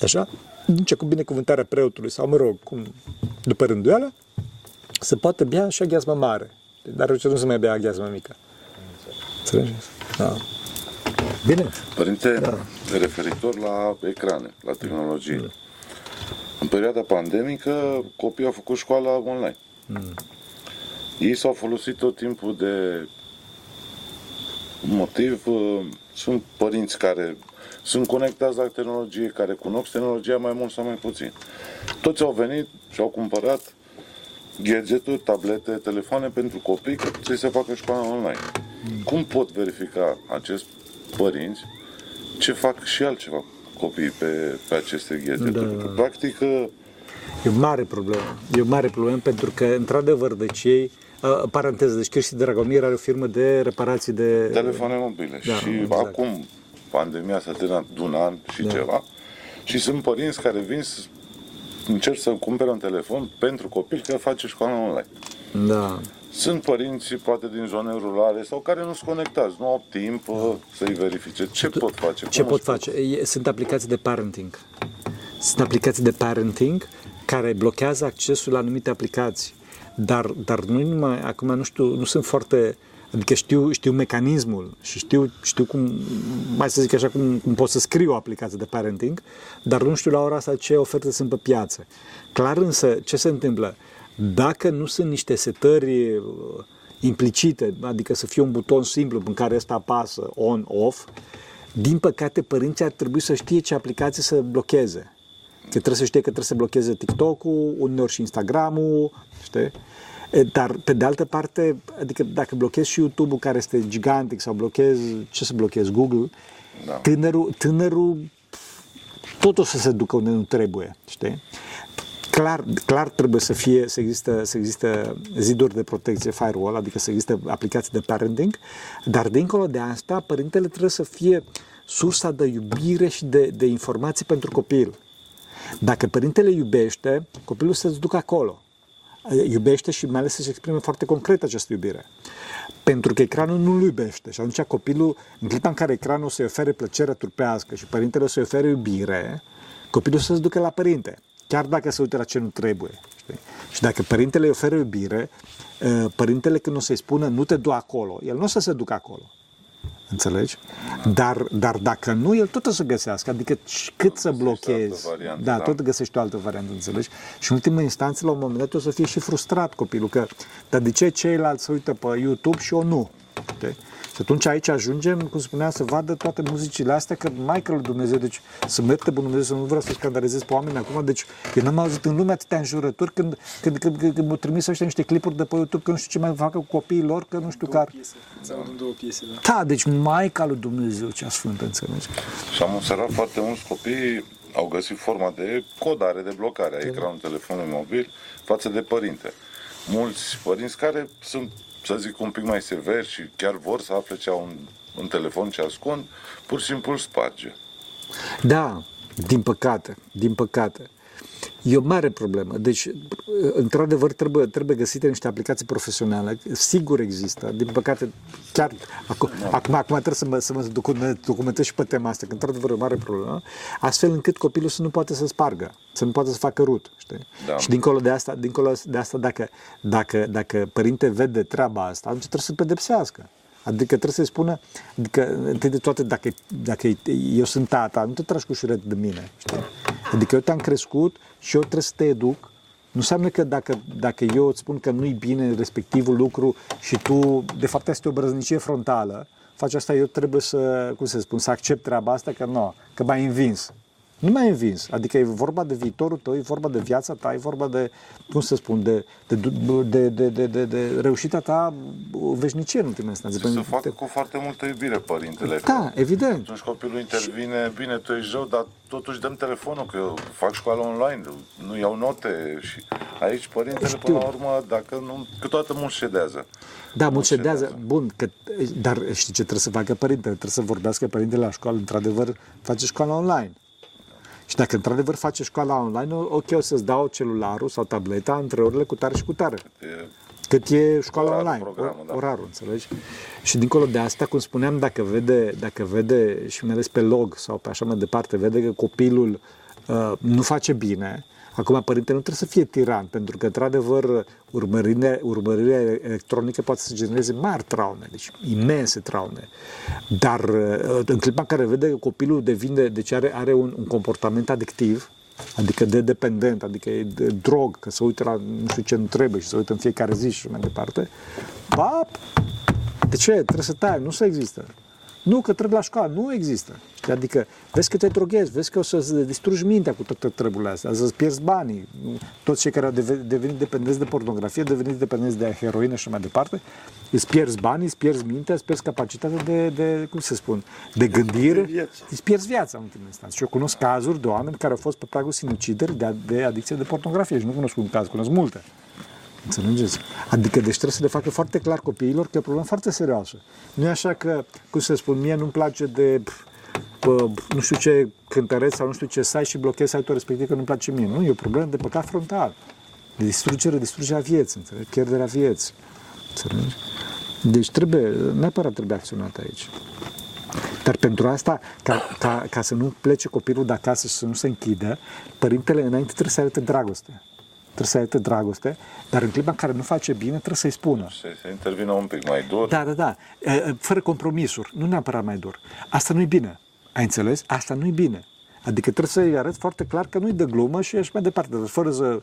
așa, nici cu binecuvântarea preotului sau, mă rog, cum, după rânduială, se poate bea și aghiazmă mare. Dar ce nu se mai bea aghiazmă mică. Înțelegeți? Da. Bine. Părinte, referitor la ecrane, la tehnologie. În perioada pandemică, copiii au făcut școala online. Ei s-au folosit tot timpul de motiv. uh, Sunt părinți care sunt conectați la tehnologie, care cunosc tehnologia mai mult sau mai puțin. Toți au venit și au cumpărat gadgeturi, tablete, telefoane pentru copii ca să se facă școala online. Cum pot verifica acești părinți ce fac și altceva copiii pe, pe aceste gadgeturi? Da. Pentru că, practic, uh, E o mare problemă. E o mare problemă pentru că, într-adevăr, deci ei, uh, paranteză, deci Cristi Dragomir are o firmă de reparații de... telefoane mobile. Da, și exact. acum pandemia s-a terminat de un an și Da. ceva și sunt părinți care vin să încerc să cumpere un telefon pentru copil că face școala online. Da. Sunt părinți, poate din zone rurale sau care nu sunt conectați, nu au timp uh, să-i verifice. Ce pot face? Ce Cum pot își face? E- Sunt aplicații de parenting. Sunt aplicații de parenting care blochează accesul la anumite aplicații. Dar, dar nu numai, acum nu știu, nu sunt foarte, adică știu, știu mecanismul și știu, știu cum, mai să zic așa, cum, cum pot să scriu o aplicație de parenting, dar nu știu la ora asta ce oferte sunt pe piață. Clar însă, ce se întâmplă? Dacă nu sunt niște setări uh, implicite, adică să fie un buton simplu în care ăsta apasă on-off, din păcate părinții ar trebui să știe ce aplicație să blocheze. trebuie să știe că trebuie să blocheze TikTok-ul, uneori și Instagram-ul, știi? E, Dar, pe de altă parte, adică dacă blochezi și YouTube-ul care este gigantic sau blochezi, ce să blochezi, Google, Da. tânărul, tânărul tot o să se ducă unde nu trebuie, știi? Clar, clar trebuie să fie, să există, să există ziduri de protecție, firewall, adică să există aplicații de parenting, dar dincolo de asta, părintele trebuie să fie sursa de iubire și de, de informații pentru copil. Dacă părintele iubește, copilul să se ducă acolo. Iubește și mai ales să-și exprime foarte concret această iubire. Pentru că ecranul nu îl iubește și atunci copilul, în clipa în care ecranul să-i ofere plăcere trupească și părintele să-i ofere iubire, copilul să se ducă la părinte, chiar dacă se uită la ce nu trebuie. Știi? Și dacă părintele îi oferă iubire, ă, părintele când o să-i spună nu te du acolo, el nu o să se ducă acolo. Înțelegi? Dar, dar dacă nu, el tot o să găsească. Adică și cât să găsești o altă blochezi. variantă, da, da. tot găsești o altă variantă, înțelegi? Și în ultima instanță, la un moment dat, o să fie și frustrat copilul, că dar de ce ceilalți se uită pe YouTube și eu nu? Știi? Și atunci aici ajungem, cum spuneam, să vadă toate muzicile astea, că Michael Dumnezeu, deci să merte bunul Dumnezeu, să nu vreau să scandalizez pe oameni acum, deci eu n-am auzit în lume atâtea înjurături când, când, când, când, când m-au trimis ăștia niște clipuri de pe YouTube, că nu știu ce mai facă cu copiii lor, că nu știu Două care. piese. Sau în două piese, da. Da, deci Maica lui Dumnezeu cea sfântă, înțelegi? Și am observat foarte mulți copii au găsit forma de codare, de blocare a ecranului telefonului mobil față de părinte. Mulți părinți care sunt, să zic, un pic mai severi și chiar vor să afle ce au în, în telefon, ce ascund, pur și simplu îl sparge. Da, din păcate, din păcate. E o mare problemă. Deci, într-adevăr, trebuie, trebuie găsite niște aplicații profesionale. Sigur există. Din păcate, chiar acum, acum, acum trebuie să mă, să mă document- documentez și pe tema asta, că într-adevăr e o mare problemă, astfel încât copilul să nu poate să spargă, să nu poate să facă rut. Știi? Da. Și dincolo de asta, dincolo de asta dacă, dacă, dacă părinte vede treaba asta, atunci trebuie să pedepsească. Adică trebuie să-i spună, adică întâi de toate, dacă, dacă eu sunt tata, nu te tragi cu șuret de mine, știi? Adică eu te-am crescut și eu trebuie să te educ. Nu înseamnă că dacă, dacă eu îți spun că nu-i bine respectivul lucru și tu, de fapt, este o brăznicie frontală, faci asta, eu trebuie să, cum să spun, să accept treaba asta, că nu, că m-ai învins. Nu m-ai învins. Adică e vorba de viitorul tău, e vorba de viața ta, e vorba de, cum să spun, de, de, de, de, de, de, de reușita ta în veșnicie în ultima instanță. Și să Pentru- facă cu foarte multă iubire părintele. Da, că evident. Atunci copilul intervine, bine, tu ești rău, dar totuși dăm telefonul, că eu fac școală online, nu iau note și aici părintele, Știu. până la urmă, dacă nu, câteodată mult ședează. Da, mult Mult ședează. ședează. Bun, că, dar știi ce trebuie să facă părintele? Trebuie să vorbească părintele la școală. Într-adevăr, face școala online. Și dacă într-adevăr face școala online, ok, o să-ți dau celularul sau tableta între orele cu tare și cu tare. E, Cât e școala Orarul, online, programul, da. orarul, înțelegi? Și dincolo de asta, cum spuneam, dacă vede, dacă vede și mai ales pe log sau pe așa mai departe, vede că copilul uh, nu face bine, acum părintele nu trebuie să fie tiran, pentru că, într-adevăr, urmărirea, urmărirea electronică poate să genereze mari traume, deci imense traume. Dar uh, în clipa în care vede că copilul devine, deci are, are un, un comportament adictiv, Adică de dependent, adică e de drog, că se uită la nu știu ce nu trebuie și se uită în fiecare zi și mai departe. Pap! De ce? Trebuie să tai, nu să există. Nu, că trebuie la școală, nu există. Știi? Adică vezi că te droghezi, vezi că o să distrugi mintea cu toate treburile astea, să-ți pierzi banii. Toți cei care au deve- devenit dependenți de pornografie, devenit dependenți de heroină și mai departe, îți pierzi banii, îți pierzi mintea, îți pierzi capacitatea de, de cum să spun, de gândire, viața. îți pierzi viața în ultima instanță. Și eu cunosc cazuri de oameni care au fost pe pragul sinucideri de, de adicție de pornografie și nu cunosc un caz, cunosc multe. Înțelegeți? Adică deci trebuie să le facă foarte clar copiilor că e o problemă foarte serioasă. Nu e așa că, cum să spun, mie nu-mi place de pf, pă, nu știu ce cântăreț sau nu știu ce site și blochez site-ul respectiv că nu-mi place mie. Nu, e o problemă de păcat frontal. De distrugere, distrugerea vieții, înțelegi? Pierderea vieții. Înțelegi? Deci trebuie, neapărat trebuie acționat aici. Dar pentru asta, ca, ca, ca să nu plece copilul de acasă și să nu se închidă, părintele înainte trebuie să arate dragoste. Trebuie să arate dragoste, dar în clipa în care nu face bine, trebuie să-i spună. să, să intervină un pic mai dur. Da, da, da. E, e, Fără compromisuri, nu neapărat mai dur. Asta nu-i bine. Ai înțeles? Asta nu-i bine. Adică trebuie să-i arăți foarte clar că nu-i de glumă și ești mai departe, dar fără să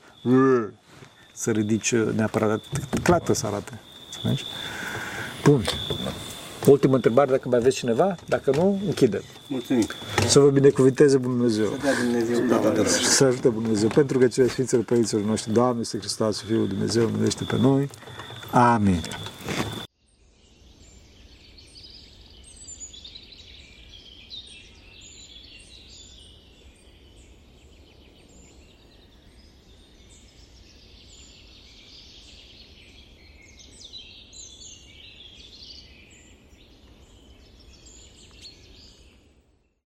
să ridici neapărat, clar trebuie să arate. Înțelegi? Bun. Ultimă întrebare, dacă mai aveți cineva? Dacă nu, închidem. Mulțumim. Să vă binecuvinteze Bunul Dumnezeu. Să dea Dumnezeu da, Și să ajute Bunul Dumnezeu. Pentru că cele Sfințele Părinților noștri, Doamne, este Hristos, Fiul Dumnezeu, miluiește pe noi. Amin.